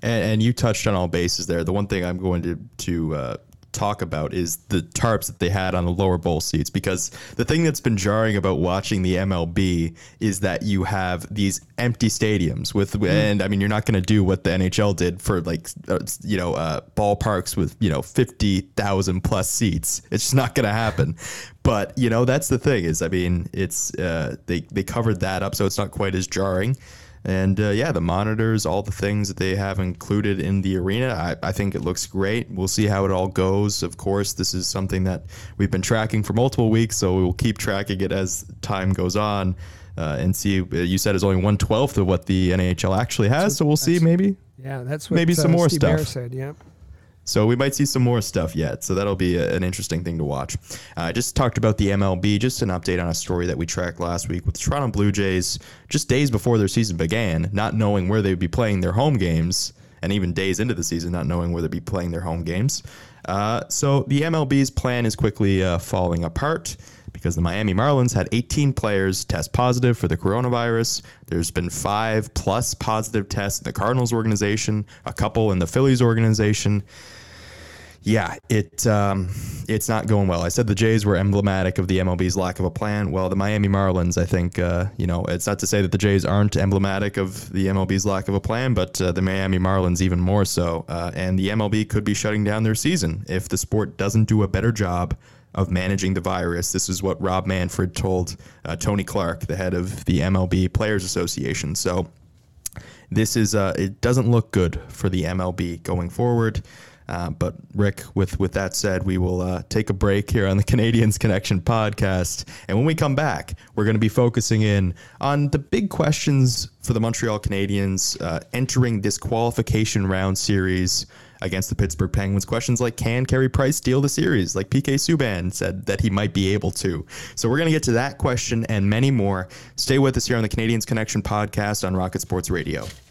And, and you touched on all bases there. The one thing I'm going to to uh, talk about is the tarps that they had on the lower bowl seats because the thing that's been jarring about watching the MLB is that you have these empty stadiums with and I mean you're not going to do what the NHL did for like uh, you know uh, ballparks with you know 50,000 plus seats. It's just not going to happen. But you know that's the thing is I mean it's uh, they they covered that up so it's not quite as jarring and uh, yeah, the monitors, all the things that they have included in the arena, I, I think it looks great. We'll see how it all goes. Of course, this is something that we've been tracking for multiple weeks, so we'll keep tracking it as time goes on uh, and see. uh, You said it's only one twelfth of what the NHL actually has, so we'll see maybe. Yeah, that's what Maybe some uh, more Steve stuff. Bear said. Yeah. So we might see some more stuff yet. So that'll be a, an interesting thing to watch. Uh, I just talked about the MLB. Just an update on a story that we tracked last week with the Toronto Blue Jays. Just days before their season began, not knowing where they'd be playing their home games, and even days into the season not knowing where they'd be playing their home games. Uh, so the MLB's plan is quickly uh, falling apart because the Miami Marlins had 18 players test positive for the coronavirus. There's been five plus positive tests in the Cardinals organization, a couple in the Phillies organization yeah, it um, it's not going well. I said the Jays were emblematic of the MLB's lack of a plan. Well, the Miami Marlins, I think, uh, you know, it's not to say that the Jays aren't emblematic of the MLB's lack of a plan, but uh, the Miami Marlins even more so. Uh, and the MLB could be shutting down their season if the sport doesn't do a better job of managing the virus. This is what Rob Manfred told uh, Tony Clark, the head of the MLB Players Association. So this is uh, it doesn't look good for the MLB going forward. Uh, but Rick, with with that said, we will uh, take a break here on the Canadiens Connection podcast, and when we come back, we're going to be focusing in on the big questions for the Montreal Canadiens uh, entering this qualification round series against the Pittsburgh Penguins. Questions like can Carey Price steal the series, like PK Subban said that he might be able to. So we're going to get to that question and many more. Stay with us here on the Canadiens Connection podcast on Rocket Sports Radio.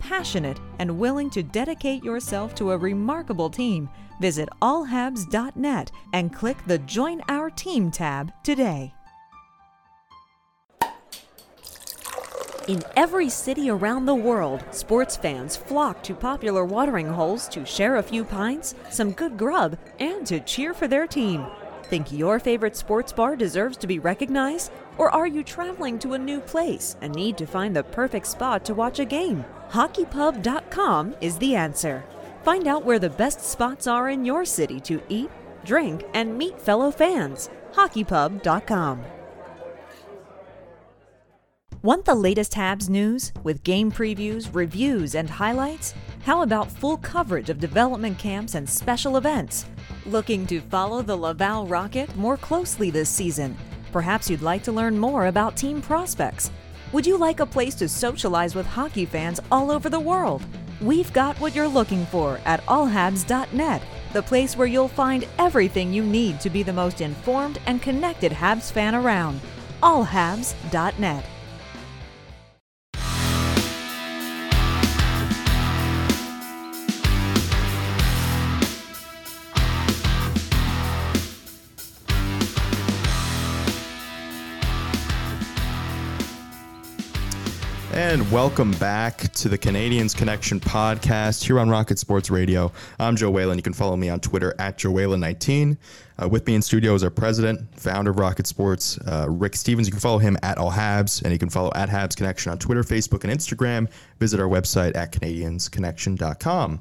passionate, and willing to dedicate yourself to a remarkable team, visit allhabs.net and click the Join Our Team tab today. In every city around the world, sports fans flock to popular watering holes to share a few pints, some good grub, and to cheer for their team. Think your favorite sports bar deserves to be recognized? Or are you traveling to a new place and need to find the perfect spot to watch a game? HockeyPub.com is the answer. Find out where the best spots are in your city to eat, drink, and meet fellow fans. HockeyPub.com. Want the latest Habs news with game previews, reviews, and highlights? How about full coverage of development camps and special events? Looking to follow the Laval Rocket more closely this season? Perhaps you'd like to learn more about team prospects. Would you like a place to socialize with hockey fans all over the world? We've got what you're looking for at allhabs.net, the place where you'll find everything you need to be the most informed and connected Habs fan around. allhabs.net. And welcome back to the Canadiens Connection podcast here on Rocket Sports Radio. I'm Joe Whalen. You can follow me on Twitter at Joe Whalen19. Uh, with me in studio is our president, founder of Rocket Sports, uh, Rick Stevens. You can follow him at All Habs, and you can follow at Habs Connection on Twitter, Facebook, and Instagram. Visit our website at CanadiensConnection.com.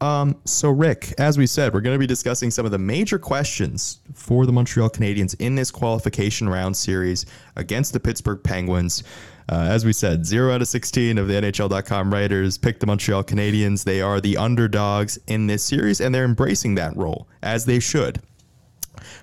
Um, so, Rick, as we said, we're going to be discussing some of the major questions for the Montreal Canadiens in this qualification round series against the Pittsburgh Penguins. Uh, as we said, zero out of 16 of the NHL.com writers picked the Montreal Canadiens. They are the underdogs in this series, and they're embracing that role, as they should.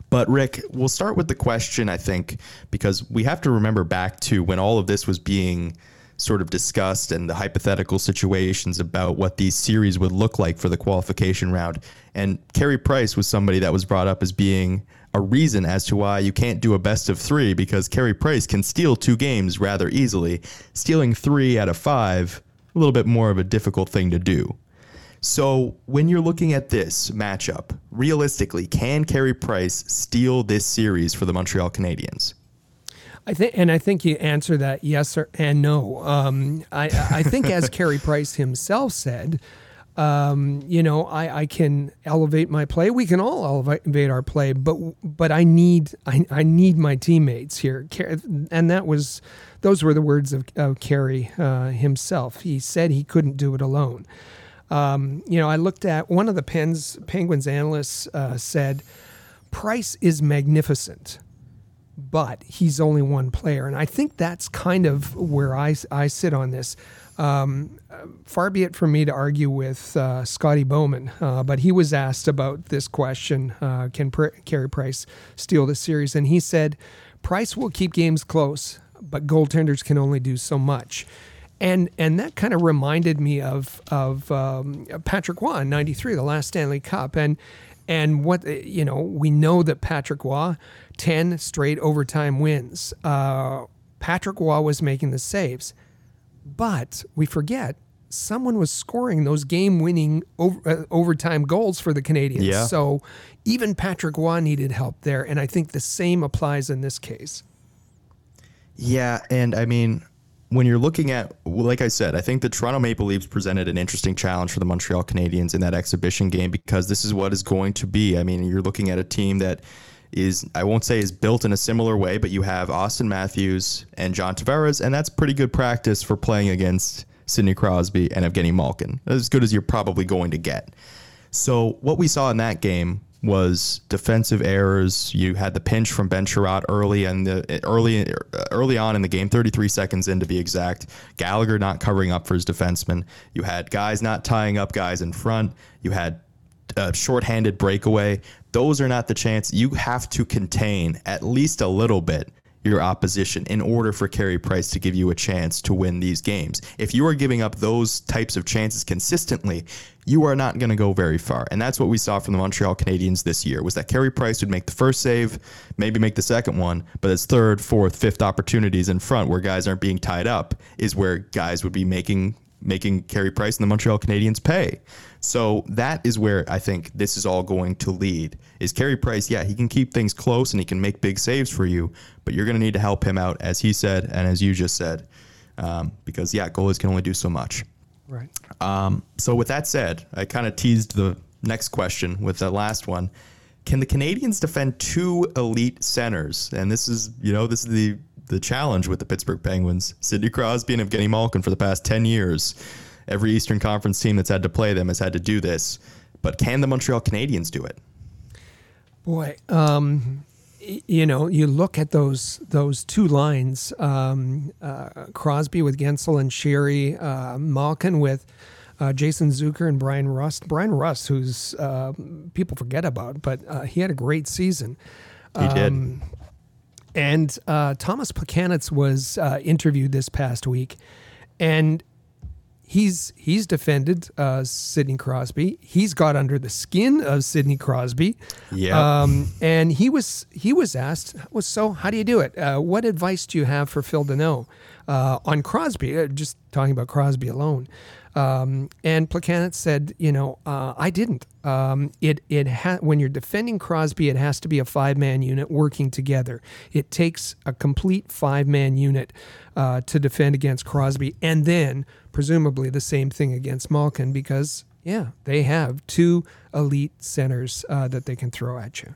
But, Rick, we'll start with the question, I think, because we have to remember back to when all of this was being sort of discussed and the hypothetical situations about what these series would look like for the qualification round. And Carey Price was somebody that was brought up as being a reason as to why you can't do a best of three because Carey Price can steal two games rather easily. Stealing three out of five, a little bit more of a difficult thing to do. So when you're looking at this matchup, realistically, can Carey Price steal this series for the Montreal Canadiens? I think, and I think you answer that yes or and no. Um, I, I think, as Carey Price himself said, um, you know, I, I can elevate my play. We can all elevate our play, but but I need I, I need my teammates here, and that was those were the words of, of Carey uh, himself. He said he couldn't do it alone. Um, you know, I looked at one of the Pens Penguins analysts uh, said, "Price is magnificent." But he's only one player. And I think that's kind of where I, I sit on this. Um, far be it from me to argue with uh, Scotty Bowman, uh, but he was asked about this question: uh, Can Pr- Carey Price steal the series? And he said, "Price will keep games close, but goaltenders can only do so much." And and that kind of reminded me of of um, Patrick Roy in '93, the last Stanley Cup, and and what you know we know that Patrick Roy, ten straight overtime wins. Uh, Patrick Roy was making the saves but we forget someone was scoring those game-winning over, uh, overtime goals for the Canadiens. Yeah. So even Patrick Roy needed help there, and I think the same applies in this case. Yeah, and I mean, when you're looking at, like I said, I think the Toronto Maple Leafs presented an interesting challenge for the Montreal Canadiens in that exhibition game because this is what is going to be. I mean, you're looking at a team that is I won't say is built in a similar way, but you have Auston Matthews and John Tavares, and that's pretty good practice for playing against Sidney Crosby and Evgeny Malkin. As good as you're probably going to get. So what we saw in that game was defensive errors. You had the pinch from Ben Chiarot early and the early early on in the game, 33 seconds in to be exact. Gallagher not covering up for his defenseman. You had guys not tying up guys in front. You had a shorthanded breakaway. Those are not the chance. You have to contain at least a little bit your opposition in order for Carey Price to give you a chance to win these games. If you are giving up those types of chances consistently, you are not going to go very far. And that's what we saw from the Montreal Canadiens this year was that Carey Price would make the first save, maybe make the second one, but his third, fourth, fifth opportunities in front where guys aren't being tied up is where guys would be making making Carey Price and the Montreal Canadiens pay. So that is where I think this is all going to lead. Is Carey Price? Yeah, he can keep things close and he can make big saves for you, but you're going to need to help him out, as he said and as you just said, um, because yeah, goalies can only do so much. Right. Um, so with that said, I kind of teased the next question with the last one. Can the Canadiens defend two elite centers? And this is, you know, this is the the challenge with the Pittsburgh Penguins. Sidney Crosby and Evgeny Malkin for the past 10 years. Every Eastern Conference team that's had to play them has had to do this. But can the Montreal Canadiens do it? Boy, um, you know, you look at those those two lines: um, uh, Crosby with Guentzel and Sheary, uh, Malkin with uh, Jason Zucker and Bryan Rust. Bryan Rust, who's uh, people forget about, but uh, he had a great season. He did. Um, and uh, Thomas Plekanec was uh, interviewed this past week, and he's he's defended uh, Sidney Crosby. He's got under the skin of Sidney Crosby. Yeah. Um, and he was he was asked, "Was so? How do you do it? Uh, what advice do you have for Phil Danault uh, on Crosby? Uh, just talking about Crosby alone." Um, and Plekanec said, "You know, uh, I didn't. Um, it it ha- when you're defending Crosby, it has to be a five man unit working together. It takes a complete five man unit uh, to defend against Crosby, and then presumably the same thing against Malkin because yeah, they have two elite centers uh, that they can throw at you."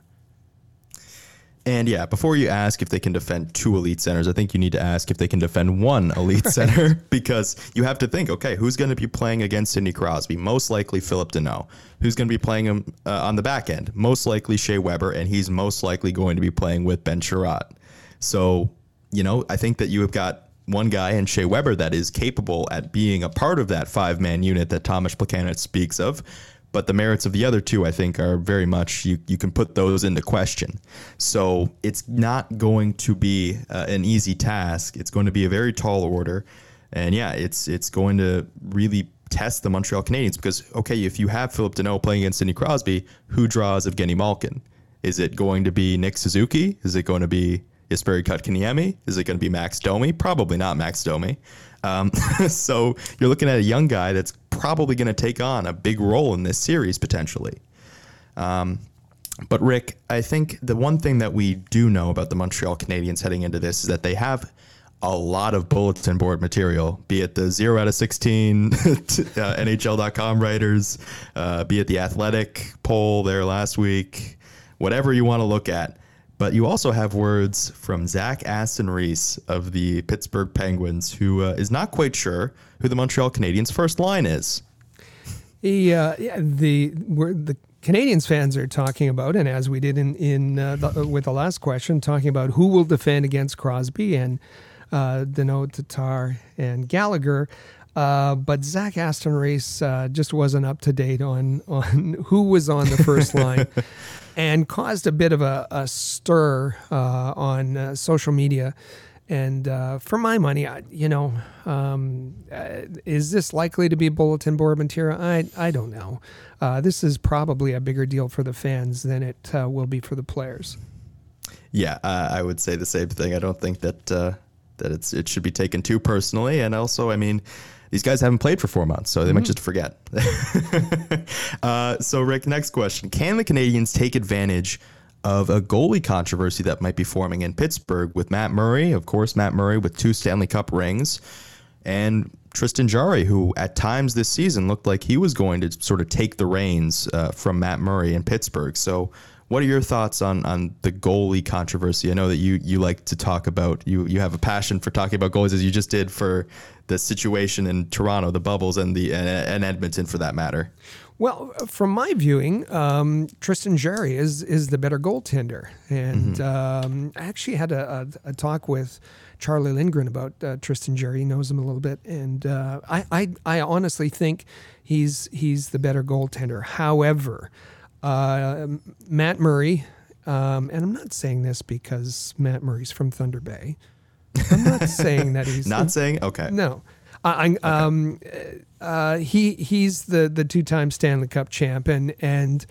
And yeah, before you ask if they can defend two elite centers, I think you need to ask if they can defend one elite center because you have to think, okay, who's going to be playing against Sidney Crosby? Most likely Phillip Danault. Who's going to be playing him uh, on the back end? Most likely Shea Weber, and he's most likely going to be playing with Ben Chiarot. So, you know, I think that you have got one guy in Shea Weber that is capable at being a part of that five man unit that Thomas Plekanec speaks of. But the merits of the other two, I think, are very much you, you can put those into question. So it's not going to be uh, an easy task. It's going to be a very tall order, and yeah, it's it's going to really test the Montreal Canadiens because okay, if you have Phillip Danault playing against Sidney Crosby, who draws Evgeny Malkin? Is it going to be Nick Suzuki? Is it going to be Jesperi Kotkaniemi? Is it going to be Max Domi? Probably not Max Domi. Um, so you're looking at a young guy that's probably going to take on a big role in this series potentially. Um, but Rick, I think the one thing that we do know about the Montreal Canadiens heading into this is that they have a lot of bulletin board material, be it the zero out of 16 uh, NHL.com writers, uh, be it the athletic poll there last week, whatever you want to look at. But you also have words from Zach Aston Reese of the Pittsburgh Penguins, who uh, is not quite sure who the Montreal Canadiens' first line is. He, uh, yeah, the we're, the Canadiens fans are talking about, and as we did in in uh, the, with the last question, talking about who will defend against Crosby and uh, Danault, Tatar, and Gallagher. Uh, but Zach Aston Reese uh, just wasn't up to date on on who was on the first line, and caused a bit of a, a stir uh, on uh, social media. And uh, for my money, I, you know, um, uh, is this likely to be bulletin board material? I I don't know. this is probably a bigger deal for the fans than it will be for the players. Yeah, I would say the same thing. I don't think that that it's it should be taken too personally, and also, I mean these guys haven't played for four months, so they mm-hmm. might just forget. uh, so, Rick, next question: Can the Canadiens take advantage of a goalie controversy that might be forming in Pittsburgh with Matt Murray? Of course, Matt Murray with two Stanley Cup rings, and Tristan Jarry, who at times this season looked like he was going to sort of take the reins uh, from Matt Murray in Pittsburgh. So, what are your thoughts on on the goalie controversy? I know that you you like to talk about you you have a passion for talking about goalies as you just did for the situation in Toronto, the bubbles, and the and Edmonton for that matter. Well, from my viewing, um, Tristan Jarry is is the better goaltender, and mm-hmm. um, I actually had a, a, a, talk with Charlie Lindgren about uh, Tristan Jarry. He knows him a little bit, and uh, I, I I honestly think he's he's the better goaltender. However. Uh, Matt Murray, um, and I'm not saying this because Matt Murray's from Thunder Bay. I'm not saying that he's not saying okay. No, I, um, uh, he he's the the two time Stanley Cup champ, and and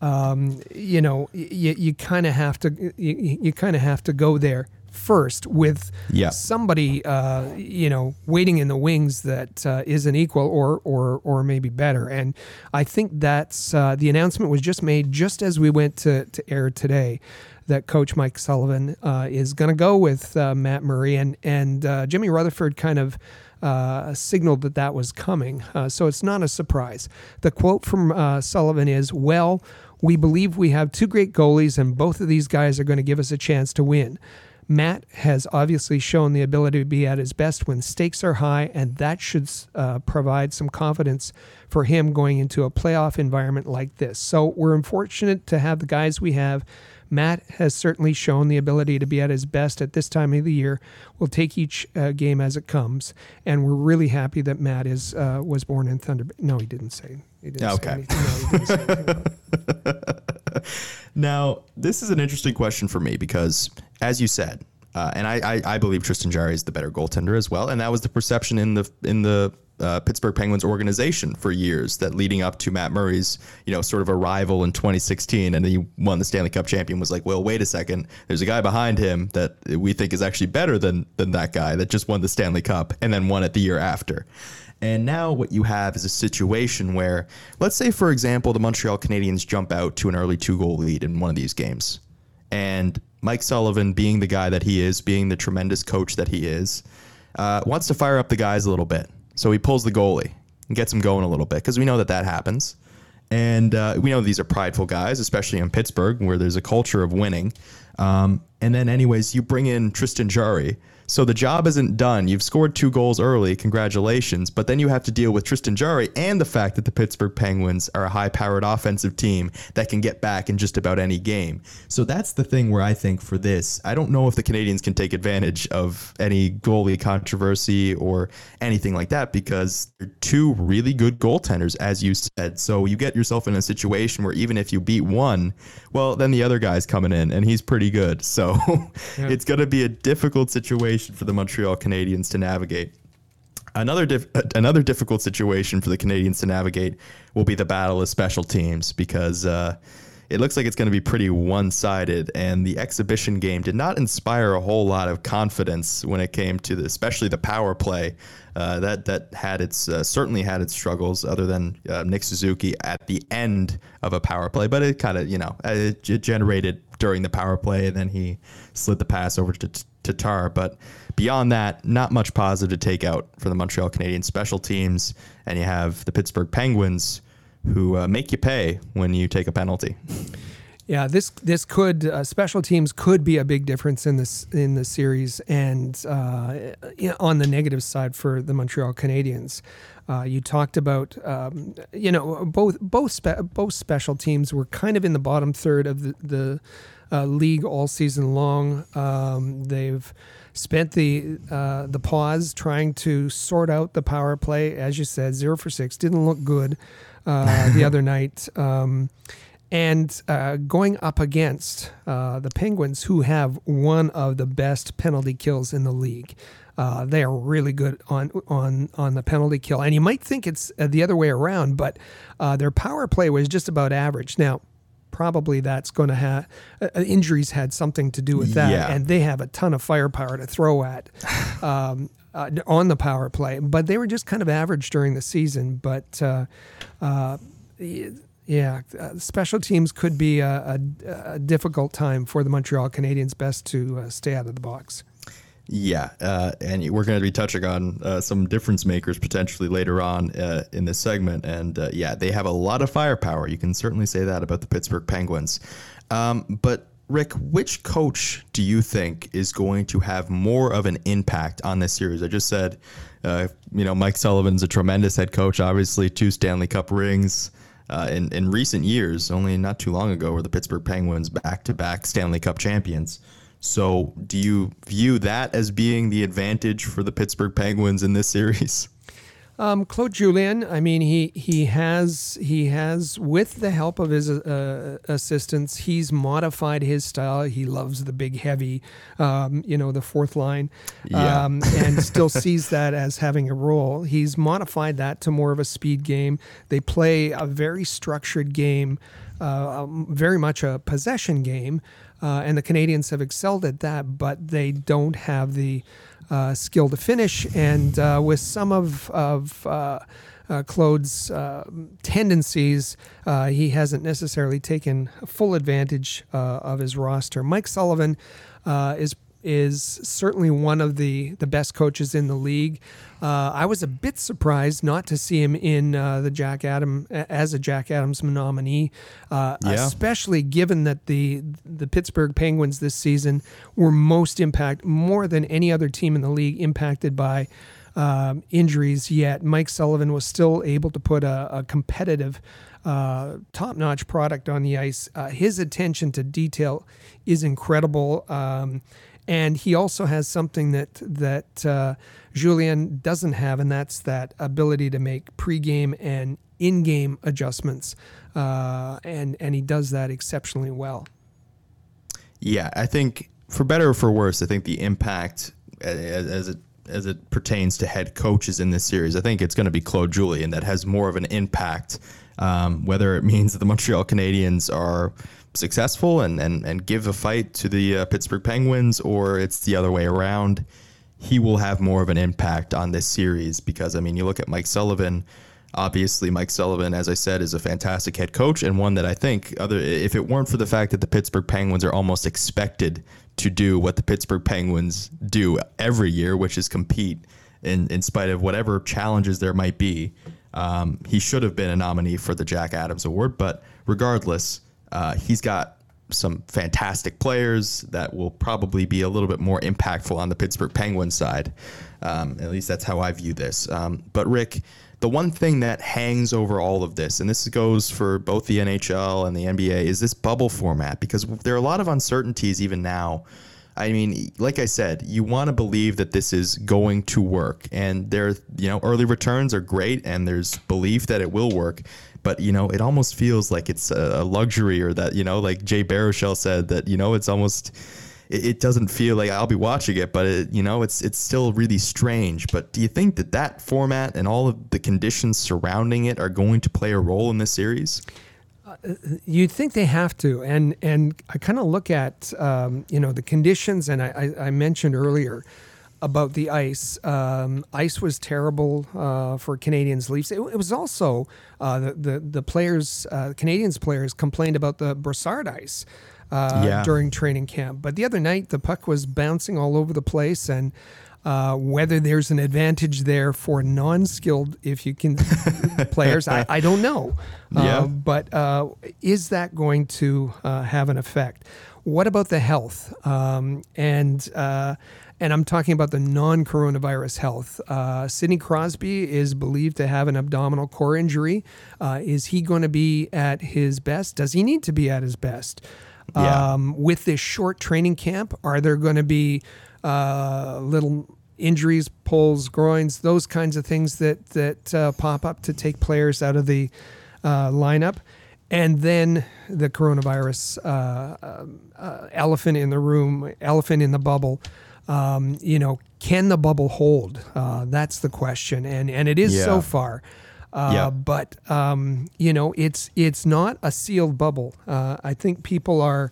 um, you know you you kind of have to you, you kind of have to go there first with yeah. somebody uh, you know waiting in the wings that uh, not equal or or or maybe better. And I think that's uh, the announcement was just made just as we went to to air today. That Coach Mike Sullivan uh, is going to go with uh, Matt Murray and and uh, Jimmy Rutherford kind of. Uh, signaled that that was coming. Uh, so it's not a surprise. The quote from uh, Sullivan is Well, we believe we have two great goalies, and both of these guys are going to give us a chance to win. Matt has obviously shown the ability to be at his best when stakes are high, and that should uh, provide some confidence for him going into a playoff environment like this. So we're unfortunate to have the guys we have. Matt has certainly shown the ability to be at his best at this time of the year. We'll take each uh, game as it comes, and we're really happy that Matt is uh, was born in Thunder. No, he didn't say. He didn't okay. Say no, now, this is an interesting question for me because, as you said, uh, and I, I, I, believe Tristan Jarry is the better goaltender as well, and that was the perception in the in the uh, Pittsburgh Penguins organization for years. That leading up to Matt Murray's, you know, sort of arrival in 2016, and he won the Stanley Cup champion. Was like, well, wait a second, there's a guy behind him that we think is actually better than than that guy that just won the Stanley Cup and then won it the year after. And now what you have is a situation where, let's say, for example, the Montreal Canadiens jump out to an early two goal lead in one of these games. And Mike Sullivan, being the guy that he is, being the tremendous coach that he is, uh, wants to fire up the guys a little bit. So he pulls the goalie and gets him going a little bit because we know that that happens. And uh, we know these are prideful guys, especially in Pittsburgh, where there's a culture of winning. Um, and then, anyways, you bring in Tristan Jarry, so the job isn't done. You've scored two goals early. Congratulations. But then you have to deal with Tristan Jarry and the fact that the Pittsburgh Penguins are a high powered offensive team that can get back in just about any game. So that's the thing where I think for this, I don't know if the Canadiens can take advantage of any goalie controversy or anything like that because they're two really good goaltenders, as you said. So you get yourself in a situation where even if you beat one, well, then the other guy's coming in and he's pretty good. So yeah. it's going to be a difficult situation situation for the Montreal Canadiens to navigate. Another dif- another difficult situation for the Canadiens to navigate will be the battle of special teams because uh, it looks like it's going to be pretty one sided, and the exhibition game did not inspire a whole lot of confidence when it came to the, especially the power play. Uh, that that had its uh, certainly had its struggles, other than uh, Nick Suzuki at the end of a power play, but it kind of you know it, it, generated during the power play, and then he slid the pass over to Tatar. But beyond that, not much positive to take out for the Montreal Canadiens special teams. And you have the Pittsburgh Penguins who uh, make you pay when you take a penalty. Yeah, this this could uh, special teams could be a big difference in this in the series, and uh, on the negative side for the Montreal Canadiens. Uh, you talked about, um, you know, both both spe- both special teams were kind of in the bottom third of the, the uh, league all season long. Um, they've spent the uh, the pause trying to sort out the power play, as you said, zero for six didn't look good uh, the other night. Um, and uh, going up against uh, the Penguins, who have one of the best penalty kills in the league. Uh, they are really good on on on the penalty kill, and you might think it's uh, the other way around, but uh, their power play was just about average. Now, probably that's going to have uh, injuries had something to do with that, Yeah. and they have a ton of firepower to throw at. Um, uh, on the power play, but they were just kind of average during the season. But uh, uh, yeah, uh, special teams could be a, a, a difficult time for the Montreal Canadiens. Best to uh, stay out of the box. Yeah, uh, and we're going to be touching on uh, some difference makers potentially later on uh, in this segment. And uh, yeah, they have a lot of firepower. You can certainly say that about the Pittsburgh Penguins. Um, but Rick, which coach do you think is going to have more of an impact on this series? I just said, uh, you know, Mike Sullivan's a tremendous head coach. Obviously, two Stanley Cup rings. Uh, in, in recent years, only not too long ago, were the Pittsburgh Penguins back to back Stanley Cup champions. So, do you view that as being the advantage for the Pittsburgh Penguins in this series? Um, Claude Julien, I mean, he he has he has with the help of his uh, assistants, he's modified his style. He loves the big, heavy, um, you know, the fourth line, Yeah. um, and still sees that as having a role. He's modified that to more of a speed game. They play a very structured game, uh, um, very much a possession game, uh, and the Canadiens have excelled at that, but they don't have the uh, skill to finish. And uh, with some of of uh, uh, Claude's uh, tendencies, uh, he hasn't necessarily taken full advantage of his roster. Mike Sullivan is is certainly one of the the best coaches in the league. Uh, I was a bit surprised not to see him in uh, the Jack Adam as a Jack Adams nominee, uh, Yeah. especially given that the the Pittsburgh Penguins this season were most impact more than any other team in the league impacted by um, injuries. Yet Mike Sullivan was still able to put a, a competitive. Uh, top-notch product on the ice. Uh, his attention to detail is incredible, um, and he also has something that that uh, Julien doesn't have, and that's that ability to make pre-game and in-game adjustments, uh, and and he does that exceptionally well. Yeah, I think for better or for worse, I think the impact as, as it as it pertains to head coaches in this series, I think it's going to be Claude Julien that has more of an impact. Um, whether it means that the Montreal Canadiens are successful and, and, and give a fight to the uh, Pittsburgh Penguins, or it's the other way around, he will have more of an impact on this series because I mean, you look at Mike Sullivan. Obviously, Mike Sullivan, as I said, is a fantastic head coach and one that I think, other if it weren't for the fact that the Pittsburgh Penguins are almost expected to do what the Pittsburgh Penguins do every year, which is compete in in spite of whatever challenges there might be. Um, he should have been a nominee for the Jack Adams Award, but regardless, uh, he's got some fantastic players that will probably be a little bit more impactful on the Pittsburgh Penguins side. Um, at least that's how I view this. Um, but Rick, the one thing that hangs over all of this, and this goes for both the NHL and the NBA, is this bubble format because there are a lot of uncertainties even now. I mean, like I said, you want to believe that this is going to work, and there, you know, early returns are great, and there's belief that it will work. But you know, it almost feels like it's a luxury, or that you know, like Jay Baruchel said, that you know, it's almost, it, doesn't feel like I'll be watching it, but it, you know, it's it's still really strange. But do you think that that format and all of the conditions surrounding it are going to play a role in this series? You'd think they have to, and and I kind of look at um, you know the conditions, and I, I, I mentioned earlier about the ice. Um, ice was terrible uh, for Canadiens Leafs. It, it was also uh, the, the the players, uh, Canadiens players, complained about the Brossard ice uh, Yeah. during training camp. But the other night, the puck was bouncing all over the place, and Uh, whether there's an advantage there for non-skilled, if you can, players, I, I don't know. Yeah. Uh, but uh, is that going to uh, have an effect? What about the health? Um, and uh, and I'm talking about the non-coronavirus health. Uh, Sidney Crosby is believed to have an abdominal core injury. Uh, is he going to be at his best? Does he need to be at his best? Yeah. Um, with this short training camp, are there going to be uh, little injuries, pulls, groins, those kinds of things that that uh, pop up to take players out of the uh, lineup? And then the coronavirus uh, um, uh, elephant in the room, elephant in the bubble. Um, you know, can the bubble hold? Uh, that's the question, and and it is Yeah. so far. Uh, Yeah. But um, you know, it's it's not a sealed bubble. Uh, I think people are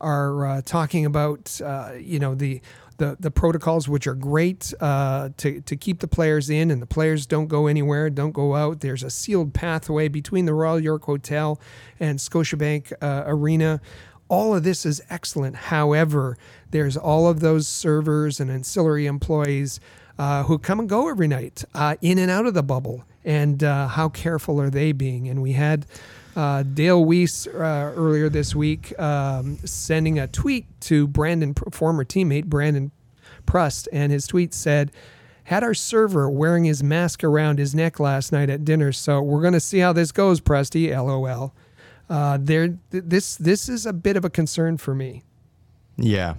are uh, talking about uh, you know the. The, the protocols which are great uh, to, to keep the players in and the players don't go anywhere don't go out there's a sealed pathway between the royal york hotel and scotiabank uh, arena all of this is excellent however there's all of those servers and ancillary employees uh, who come and go every night uh, in and out of the bubble and uh, how careful are they being and we had uh, Dale Weise uh, earlier this week um, sending a tweet to Brandon, former teammate Brandon Prust, and his tweet said, "Had our server wearing his mask around his neck last night at dinner, so we're going to see how this goes." Prusty, lol. Uh, there, th- this this is a bit of a concern for me. Yeah.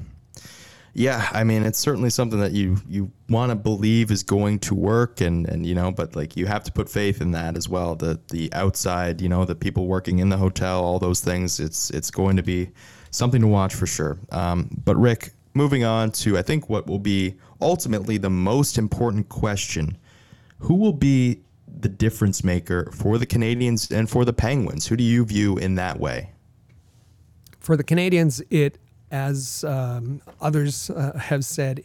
Yeah, I mean it's certainly something that you you want to believe is going to work and and you know, but like you have to put faith in that as well. The the outside, you know, the people working in the hotel, all those things, it's it's going to be something to watch for sure. Um, but Rick, moving on to I think what will be ultimately the most important question. Who will be the difference maker for the Canadiens and for the Penguins? Who do you view in that way? For the Canadiens, it, as um, others uh, have said,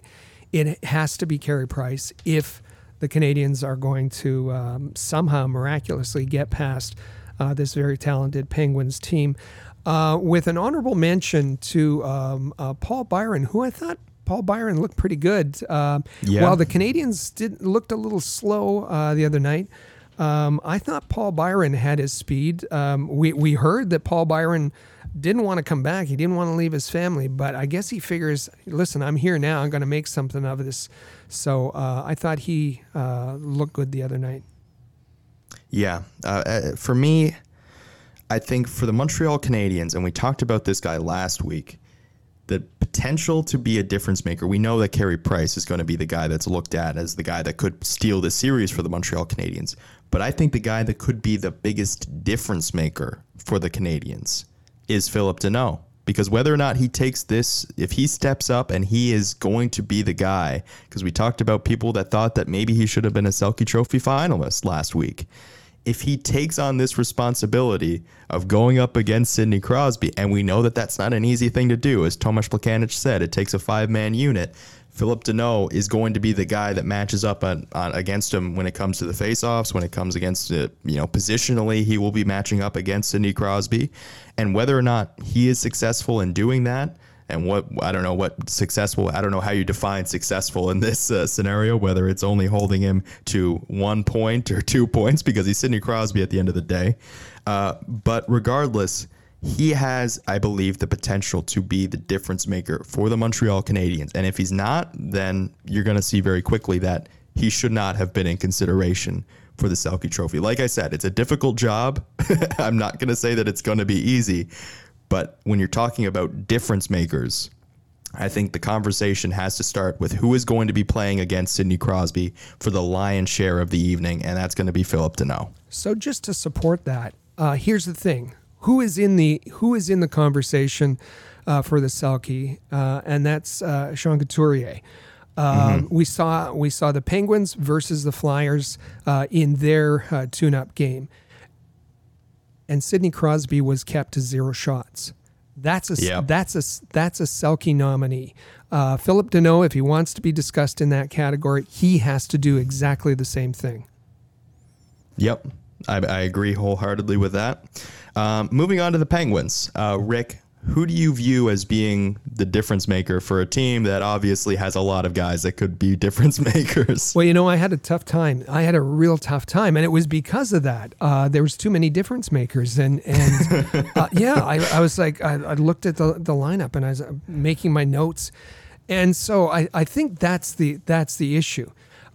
it has to be Carey Price if the Canadiens are going to um, somehow miraculously get past uh, this very talented Penguins team. Uh, with an honorable mention to um, uh, Paul Byron, who I thought Paul Byron looked pretty good. Uh, Yeah. While the Canadiens did looked a little slow uh, the other night, um, I thought Paul Byron had his speed. Um, we we heard that Paul Byron didn't want to come back. He didn't want to leave his family, but I guess he figures, listen, I'm here now. I'm going to make something of this. So uh, I thought he uh, looked good the other night. Yeah. Uh, uh, for me, I think for the Montreal Canadiens, and we talked about this guy last week, the potential to be a difference maker. We know that Carey Price is going to be the guy that's looked at as the guy that could steal the series for the Montreal Canadiens. But I think the guy that could be the biggest difference maker for the Canadiens is Phillip Danault. Because whether or not he takes this, if he steps up and he is going to be the guy, because we talked about people that thought that maybe he should have been a Selke Trophy finalist last week if he takes on this responsibility of going up against Sidney Crosby, and we know that that's not an easy thing to do, as Tomas Plekanec said, it takes a five-man unit. Phillip Danault is going to be the guy that matches up on, on against him when it comes to the faceoffs, when it comes against it, you know, positionally, he will be matching up against Sidney Crosby, and whether or not he is successful in doing that, and what I don't know what successful I don't know how you define successful in this uh, scenario whether it's only holding him to one point or two points because he's Sidney Crosby at the end of the day. Uh, but regardless he has I believe the potential to be the difference maker for the Montreal Canadiens. And if he's not then you're going to see very quickly that he should not have been in consideration for the Selke Trophy. Like I said it's a difficult job. I'm not going to say that it's going to be easy but when you're talking about difference makers, I think the conversation has to start with who is going to be playing against Sidney Crosby for the lion's share of the evening, and that's going to be Phillip Danault. So just to support that, uh, here's the thing: who is in the who is in the conversation uh, for the Selke, uh, and that's uh, Sean Couturier. Um, We saw we saw the Penguins versus the Flyers uh, in their uh, tune-up game, and Sidney Crosby was kept to zero shots. That's a Yep. that's a that's a Selke nominee. Uh, Phillip Danault, if he wants to be discussed in that category, he has to do exactly the same thing. Yep, I, I agree wholeheartedly with that. Um, moving on to the Penguins, uh, Rick. Who do you view as being the difference maker for a team that obviously has a lot of guys that could be difference makers? Well, you know, I had a tough time. I had a real tough time, and it was because of that. Uh, there was too many difference makers, and and uh, yeah, I, I, was like, I, I, looked at the the lineup, and I was uh, making my notes, and so I, I think that's the that's the issue.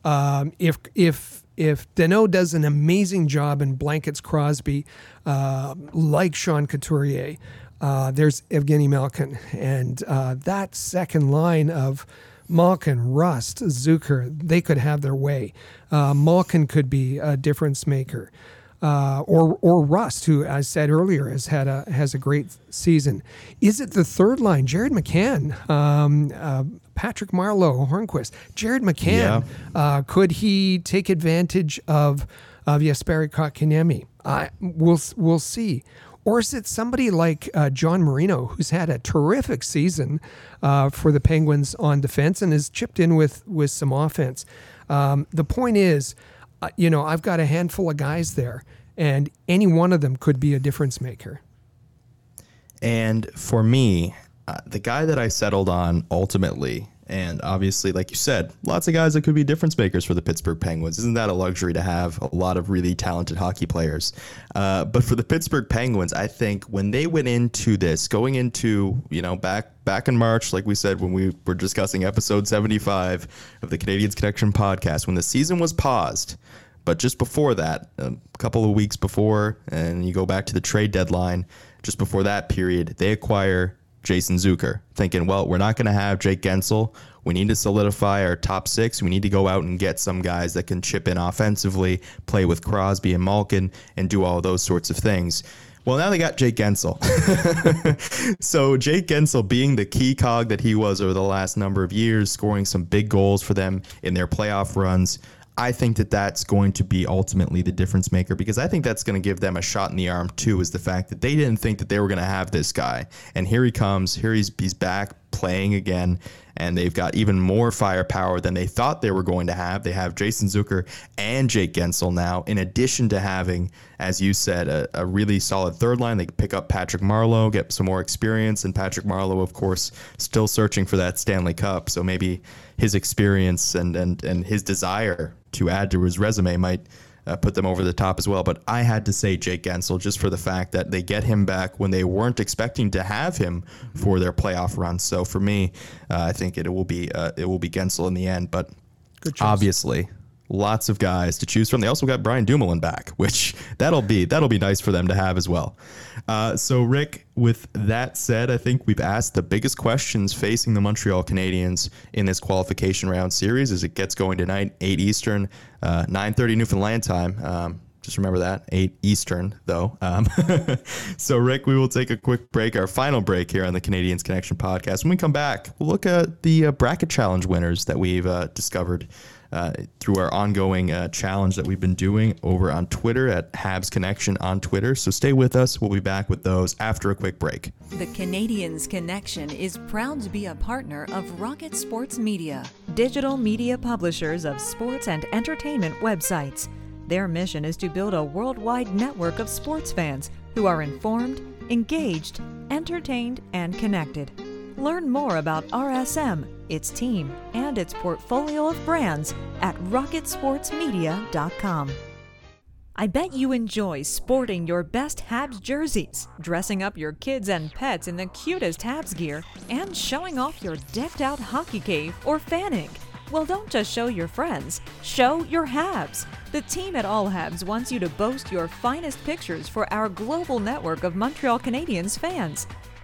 Um, if if if Danault does an amazing job and blankets Crosby, uh, like Sean Couturier, uh, there's Evgeny Malkin, and uh, that second line of Malkin, Rust, Zucker, they could have their way. Uh, Malkin could be a difference maker. Uh, or or Rust, who I said earlier has had a has a great season. Is it the third line? Jared McCann, um, uh, Patrick Marleau, Hornqvist, Jared McCann. Yeah. Uh, could he take advantage of of Jesperi Kotkaniemi? I we'll we'll see. Or is it somebody like uh, John Marino, who's had a terrific season uh, for the Penguins on defense and has chipped in with, with some offense? Um, the point is, uh, you know, I've got a handful of guys there, and any one of them could be a difference maker. And for me, uh, the guy that I settled on ultimately and obviously, like you said, lots of guys that could be difference makers for the Pittsburgh Penguins. Isn't that a luxury to have a lot of really talented hockey players? Uh, but for the Pittsburgh Penguins, I think when they went into this, going into you know back back in March, like we said when we were discussing episode seventy five of the Canadiens Connection podcast, when the season was paused. But just before that, a couple of weeks before, and you go back to the trade deadline, just before that period, they acquire Jason Zucker, thinking, well, we're not going to have Jake Guentzel. We need to solidify our top six. We need to go out and get some guys that can chip in offensively, play with Crosby and Malkin, and do all those sorts of things. Well, now they got Jake Guentzel. so Jake Guentzel being the key cog that he was over the last number of years, scoring some big goals for them in their playoff runs. I think that that's going to be ultimately the difference maker because I think that's going to give them a shot in the arm too. Is the fact that they didn't think that they were going to have this guy, and here he comes. Here he's he's back playing again, and they've got even more firepower than they thought they were going to have. They have Jason Zucker and Jake Guentzel now, in addition to having, as you said, a, a really solid third line. They pick up Patrick Marleau, get some more experience, and Patrick Marleau, of course, still searching for that Stanley Cup. So maybe his experience and and and his desire to add to his resume might uh, put them over the top as well. But I had to say Jake Guentzel just for the fact that they get him back when they weren't expecting to have him for their playoff run. So for me, uh, I think it will be uh, it will be Guentzel in the end. But obviously, lots of guys to choose from. They also got Brian Dumoulin back, which that'll be that'll be nice for them to have as well. Uh, so, Rick, with that said, I think we've asked the biggest questions facing the Montreal Canadiens in this qualification round series as it gets going tonight, eight Eastern, uh, nine thirty Newfoundland time. Um, just remember that, 8 Eastern, though. Um, so, Rick, we will take a quick break, our final break here on the Canadiens Connection podcast. When we come back, we'll look at the uh, bracket challenge winners that we've uh, discovered uh, through our ongoing uh, challenge that we've been doing over on Twitter at Habs Connection on Twitter. So stay with us. We'll be back with those after a quick break. The Canadiens Connection is proud to be a partner of Rocket Sports Media, digital media publishers of sports and entertainment websites. Their mission is to build a worldwide network of sports fans who are informed, engaged, entertained, and connected. Learn more about RSM, its team, and its portfolio of brands at rocketsportsmedia.com. I bet you enjoy sporting your best Habs jerseys, dressing up your kids and pets in the cutest Habs gear, and showing off your decked out hockey cave or fanning. Well, don't just show your friends, show your Habs. The team at All Habs wants you to boast your finest pictures for our global network of Montreal Canadiens fans.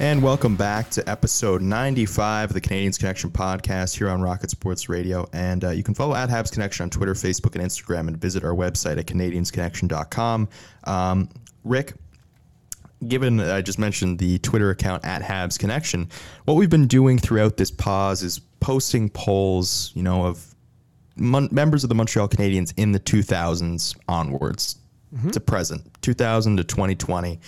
And welcome back to episode 95 of the Canadiens Connection podcast here on Rocket Sports Radio. And uh, you can follow at Habs Connection on Twitter, Facebook, and Instagram, and visit our website at CanadiensConnection.com. Um, Rick, given I just mentioned the Twitter account at Habs Connection, what we've been doing throughout this pause is posting polls, you know, of mon- members of the Montreal Canadiens in the 2000s onwards Mm-hmm. to present, 2000 to 2020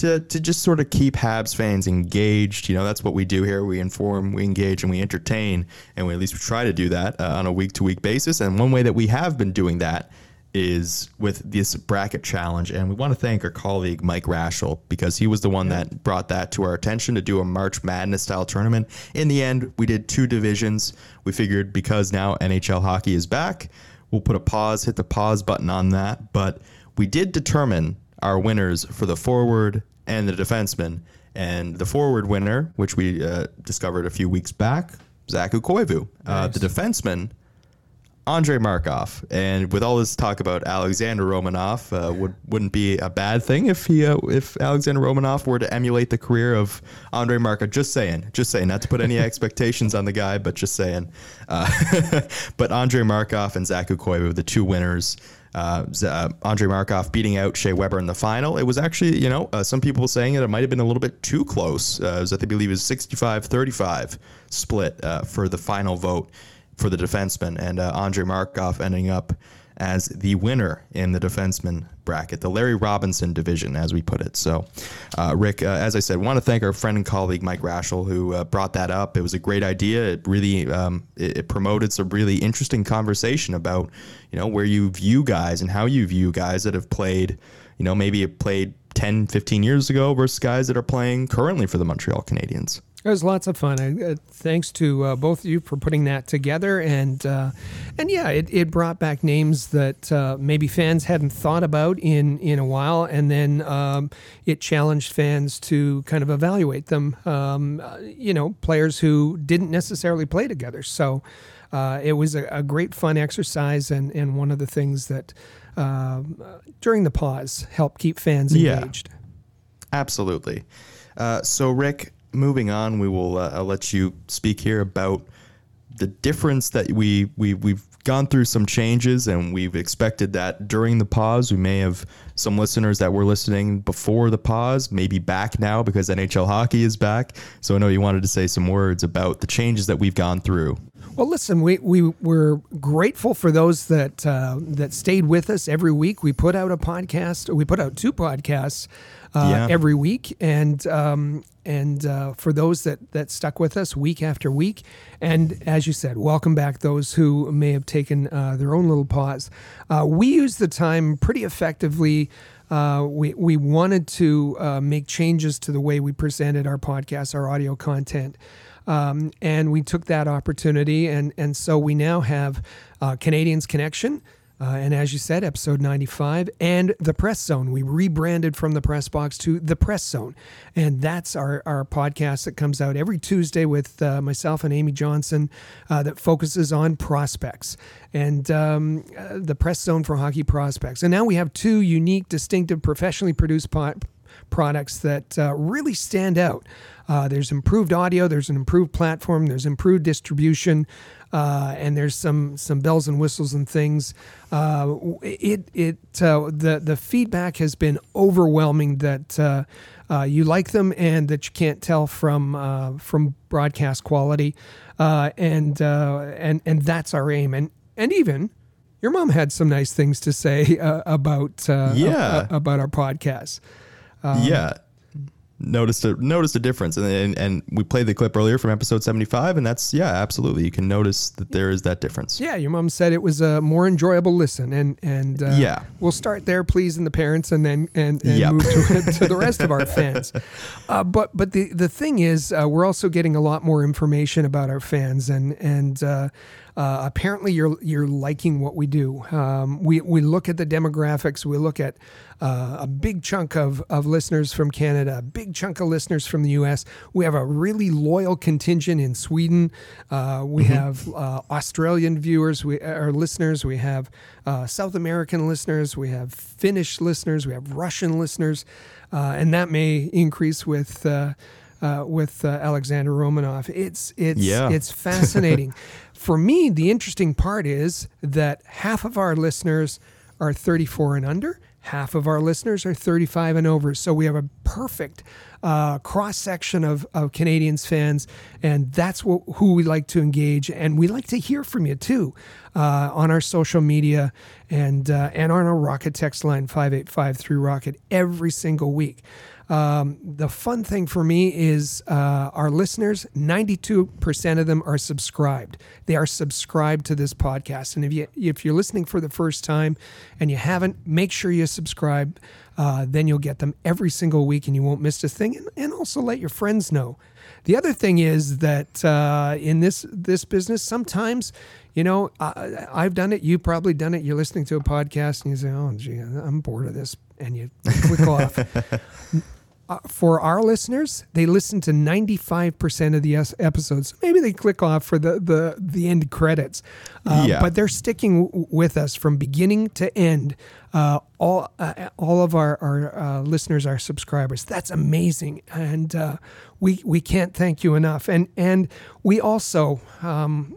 to, to just sort of keep Habs fans engaged. You know, that's what we do here. We inform, we engage, and we entertain, and we at least try to do that uh, on a week to week basis. And one way that we have been doing that is with this bracket challenge. And we want to thank our colleague Mike Rashel because he was the one that brought that to our attention to do a March Madness style tournament. In the end, we did two divisions. We figured because now NHL hockey is back, we'll put a pause, hit the pause button on that. But we did determine our winners for the forward and the defenseman. And the forward winner, which we uh, discovered a few weeks back, Saku Koivu. Uh, the defenseman, Andre Markov. And with all this talk about Alexander Romanov, uh, would wouldn't be a bad thing if he uh, if Alexander Romanov were to emulate the career of Andre Markov. Just saying, just saying, not to put any expectations on the guy, but just saying. Uh, but Andre Markov and Saku Koivu, the two winners. Uh, uh, Andre Markov beating out Shea Weber in the final. It was actually, you know, uh, some people saying that it might have been a little bit too close. Uh, was, I believe, it was 65 35 split uh, for the final vote for the defenseman, and uh, Andre Markov ending up as the winner in the defenseman bracket, the Larry Robinson division, as we put it. So, uh, Rick, uh, as I said, want to thank our friend and colleague Mike Rashel who uh, brought that up. It was a great idea. It really um, it, it promoted some really interesting conversation about you know where you view guys and how you view guys that have played, you know, maybe played 10, 15 years ago versus guys that are playing currently for the Montreal Canadiens. It was lots of fun. Uh, thanks to uh, both of you for putting that together, and uh, and yeah, it, it brought back names that uh, maybe fans hadn't thought about in in a while, and then um, it challenged fans to kind of evaluate them. Um, uh, you know, players who didn't necessarily play together. So uh, it was a, a, great fun exercise, and and one of the things that um, during the pause helped keep fans engaged. Yeah, absolutely. so, Rick moving on, we will uh, I'll let you speak here about the difference that we we we've gone through some changes and we've expected that during the pause. We may have some listeners that were listening before the pause, maybe back now because NHL hockey is back. So I know you wanted to say some words about the changes that we've gone through. Well, listen, we, we we're grateful for those that uh, that stayed with us every week. We put out a podcast. We put out two podcasts uh, yeah. every week, and um, and uh, for those that that stuck with us week after week, and as you said, welcome back those who may have taken uh, their own little pause. Uh, we used the time pretty effectively. Uh, we we wanted to uh, make changes to the way we presented our podcast, our audio content. Um, and we took that opportunity, and, and so we now have Canadiens Connection, uh, and as you said, episode 95 and the press zone. We rebranded from the press box to the press zone. And that's our, our podcast that comes out every Tuesday with uh, myself and Amy Johnson uh, that focuses on prospects and um, uh, the press zone for hockey prospects. And now we have two unique, distinctive, professionally produced pod- products that uh, really stand out. Uh, there's improved audio, there's an improved platform, there's improved distribution uh, and there's some some bells and whistles and things. Uh, it it uh, the the feedback has been overwhelming that uh, uh, you like them and that you can't tell from uh, from broadcast quality, and and and that's our aim. And and even your mom had some nice things to say uh, about uh, Yeah. a- about our podcast. Um, yeah. Noticed a noticed a difference, and, and and we played the clip earlier from episode seventy five, and that's yeah, absolutely. You can notice that there is that difference. Yeah, your mom said it was a more enjoyable listen, and and uh, Yeah. we'll start there, pleasing the parents, and then and, and Yep. move to, to the rest of our fans. Uh, but but the the thing is, uh, we're also getting a lot more information about our fans, and and uh, uh, apparently you're you're liking what we do. Um, we we look at the demographics, we look at uh, a big chunk of, of listeners from Canada, a big chunk of listeners from the US. We have a really loyal contingent in Sweden. Uh, we have uh, Australian viewers, we our listeners. We have uh, South American listeners. We have Finnish listeners. We have Russian listeners, uh, and that may increase with. Uh, uh, with uh, Alexander Romanov, it's it's Yeah. it's fascinating. For me, the interesting part is that half of our listeners are 34 and under, half of our listeners are 35 and over. So we have a perfect uh, cross section of, of Canadiens fans, and that's what, who we like to engage. And we like to hear from you too uh, on our social media and uh, and on our Rocket text line 5853 Rocket every single week. Um, the fun thing for me is uh, our listeners, 92% of them are subscribed. They are subscribed to this podcast. And if, you, if you're listening for the first time and you haven't, make sure you subscribe. Uh, then you'll get them every single week and you won't miss a thing. And, and also let your friends know. The other thing is that uh, in this this business, sometimes, you know, I, I've done it. You've probably done it. You're listening to a podcast and you say, "Oh, gee, I'm bored of this," and you click off. Uh, for our listeners, they listen to 95% of the episodes. Maybe they click off for the the, the end credits, uh, Yeah. but they're sticking w- with us from beginning to end. Uh, all uh, all of our our uh, listeners are subscribers. That's amazing, and uh, we we can't thank you enough. And and we also. Um,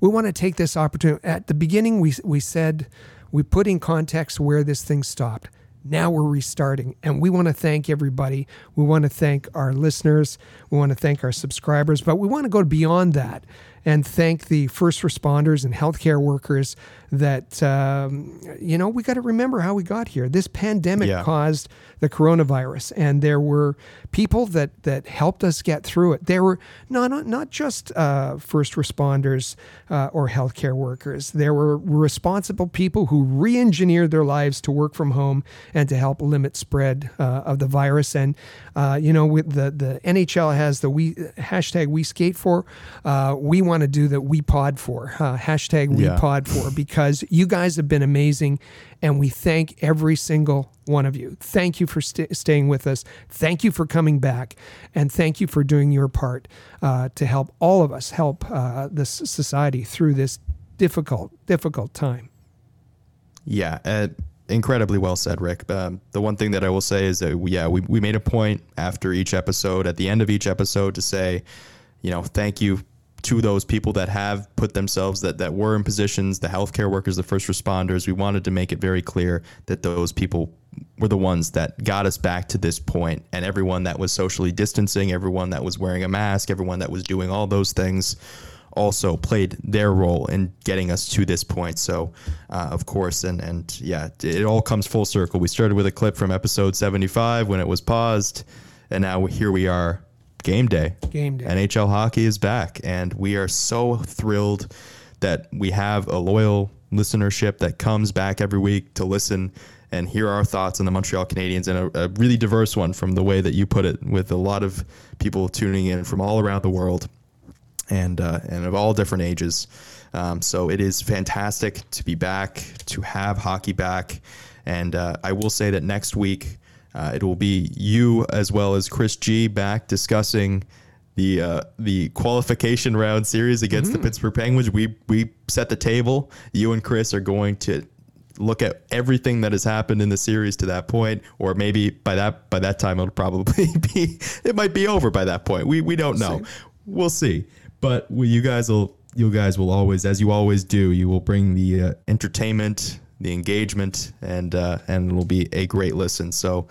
we want to take this opportunity. At the beginning, we, we said we put in context where this thing stopped. Now we're restarting, and we want to thank everybody. We want to thank our listeners. We want to thank our subscribers, but we want to go beyond that and thank the first responders and healthcare workers that, um, you know, we got to remember how we got here. This pandemic Yeah. caused the coronavirus, and there were people that that helped us get through it. There were not not, not just uh, first responders uh, or healthcare workers. There were responsible people who re-engineered their lives to work from home and to help limit spread uh, of the virus. And uh, you know, with the the NHL has the we hashtag We Skate for. Uh, we want to do that We Pod for uh, hashtag We Yeah. Pod for because you guys have been amazing, and we thank every single one of you. Thank you for st- staying with us. Thank you for coming back, and thank you for doing your part uh, to help all of us help uh, this society through this difficult, difficult time. Yeah, uh, incredibly well said, Rick. Um, the one thing that I will say is that we, yeah, we, we made a point after each episode, at the end of each episode, to say, you know, thank you to those people that have put themselves that that were in positions, the healthcare workers, the first responders. We wanted to make it very clear that those people were the ones that got us back to this point, and everyone that was socially distancing, everyone that was wearing a mask, everyone that was doing all those things also played their role in getting us to this point. So, uh, of course, and and yeah, it all comes full circle. We started with a clip from episode 75 when it was paused, and now here we are, game day. Game day. NHL hockey is back, and we are so thrilled that we have a loyal listenership that comes back every week to listen and hear our thoughts on the Montreal Canadiens, and a, a really diverse one from the way that you put it, with a lot of people tuning in from all around the world and uh, and of all different ages. Um, so it is fantastic to be back, to have hockey back, and uh, I will say that next week uh, it will be you as well as Chris G back discussing the uh, the qualification round series against the Pittsburgh Penguins. We we set the table. You and Chris are going to look at everything that has happened in the series to that point, or maybe by that by that time it'll probably be it might be over by that point. We we don't know. We'll see. But we, you guys will you guys will always, as you always do, you will bring the uh, entertainment, the engagement, and uh, and it'll be a great listen. So,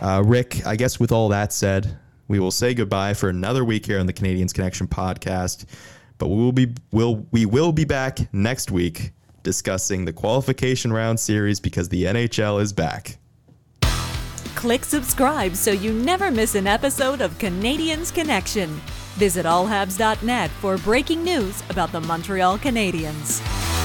uh, Rick, I guess with all that said, we will say goodbye for another week here on the Canadiens Connection podcast. But we will be will we will be back next week discussing the qualification round series because the NHL is back. Click subscribe so you never miss an episode of Canadiens Connection. Visit allhabs.net for breaking news about the Montreal Canadiens.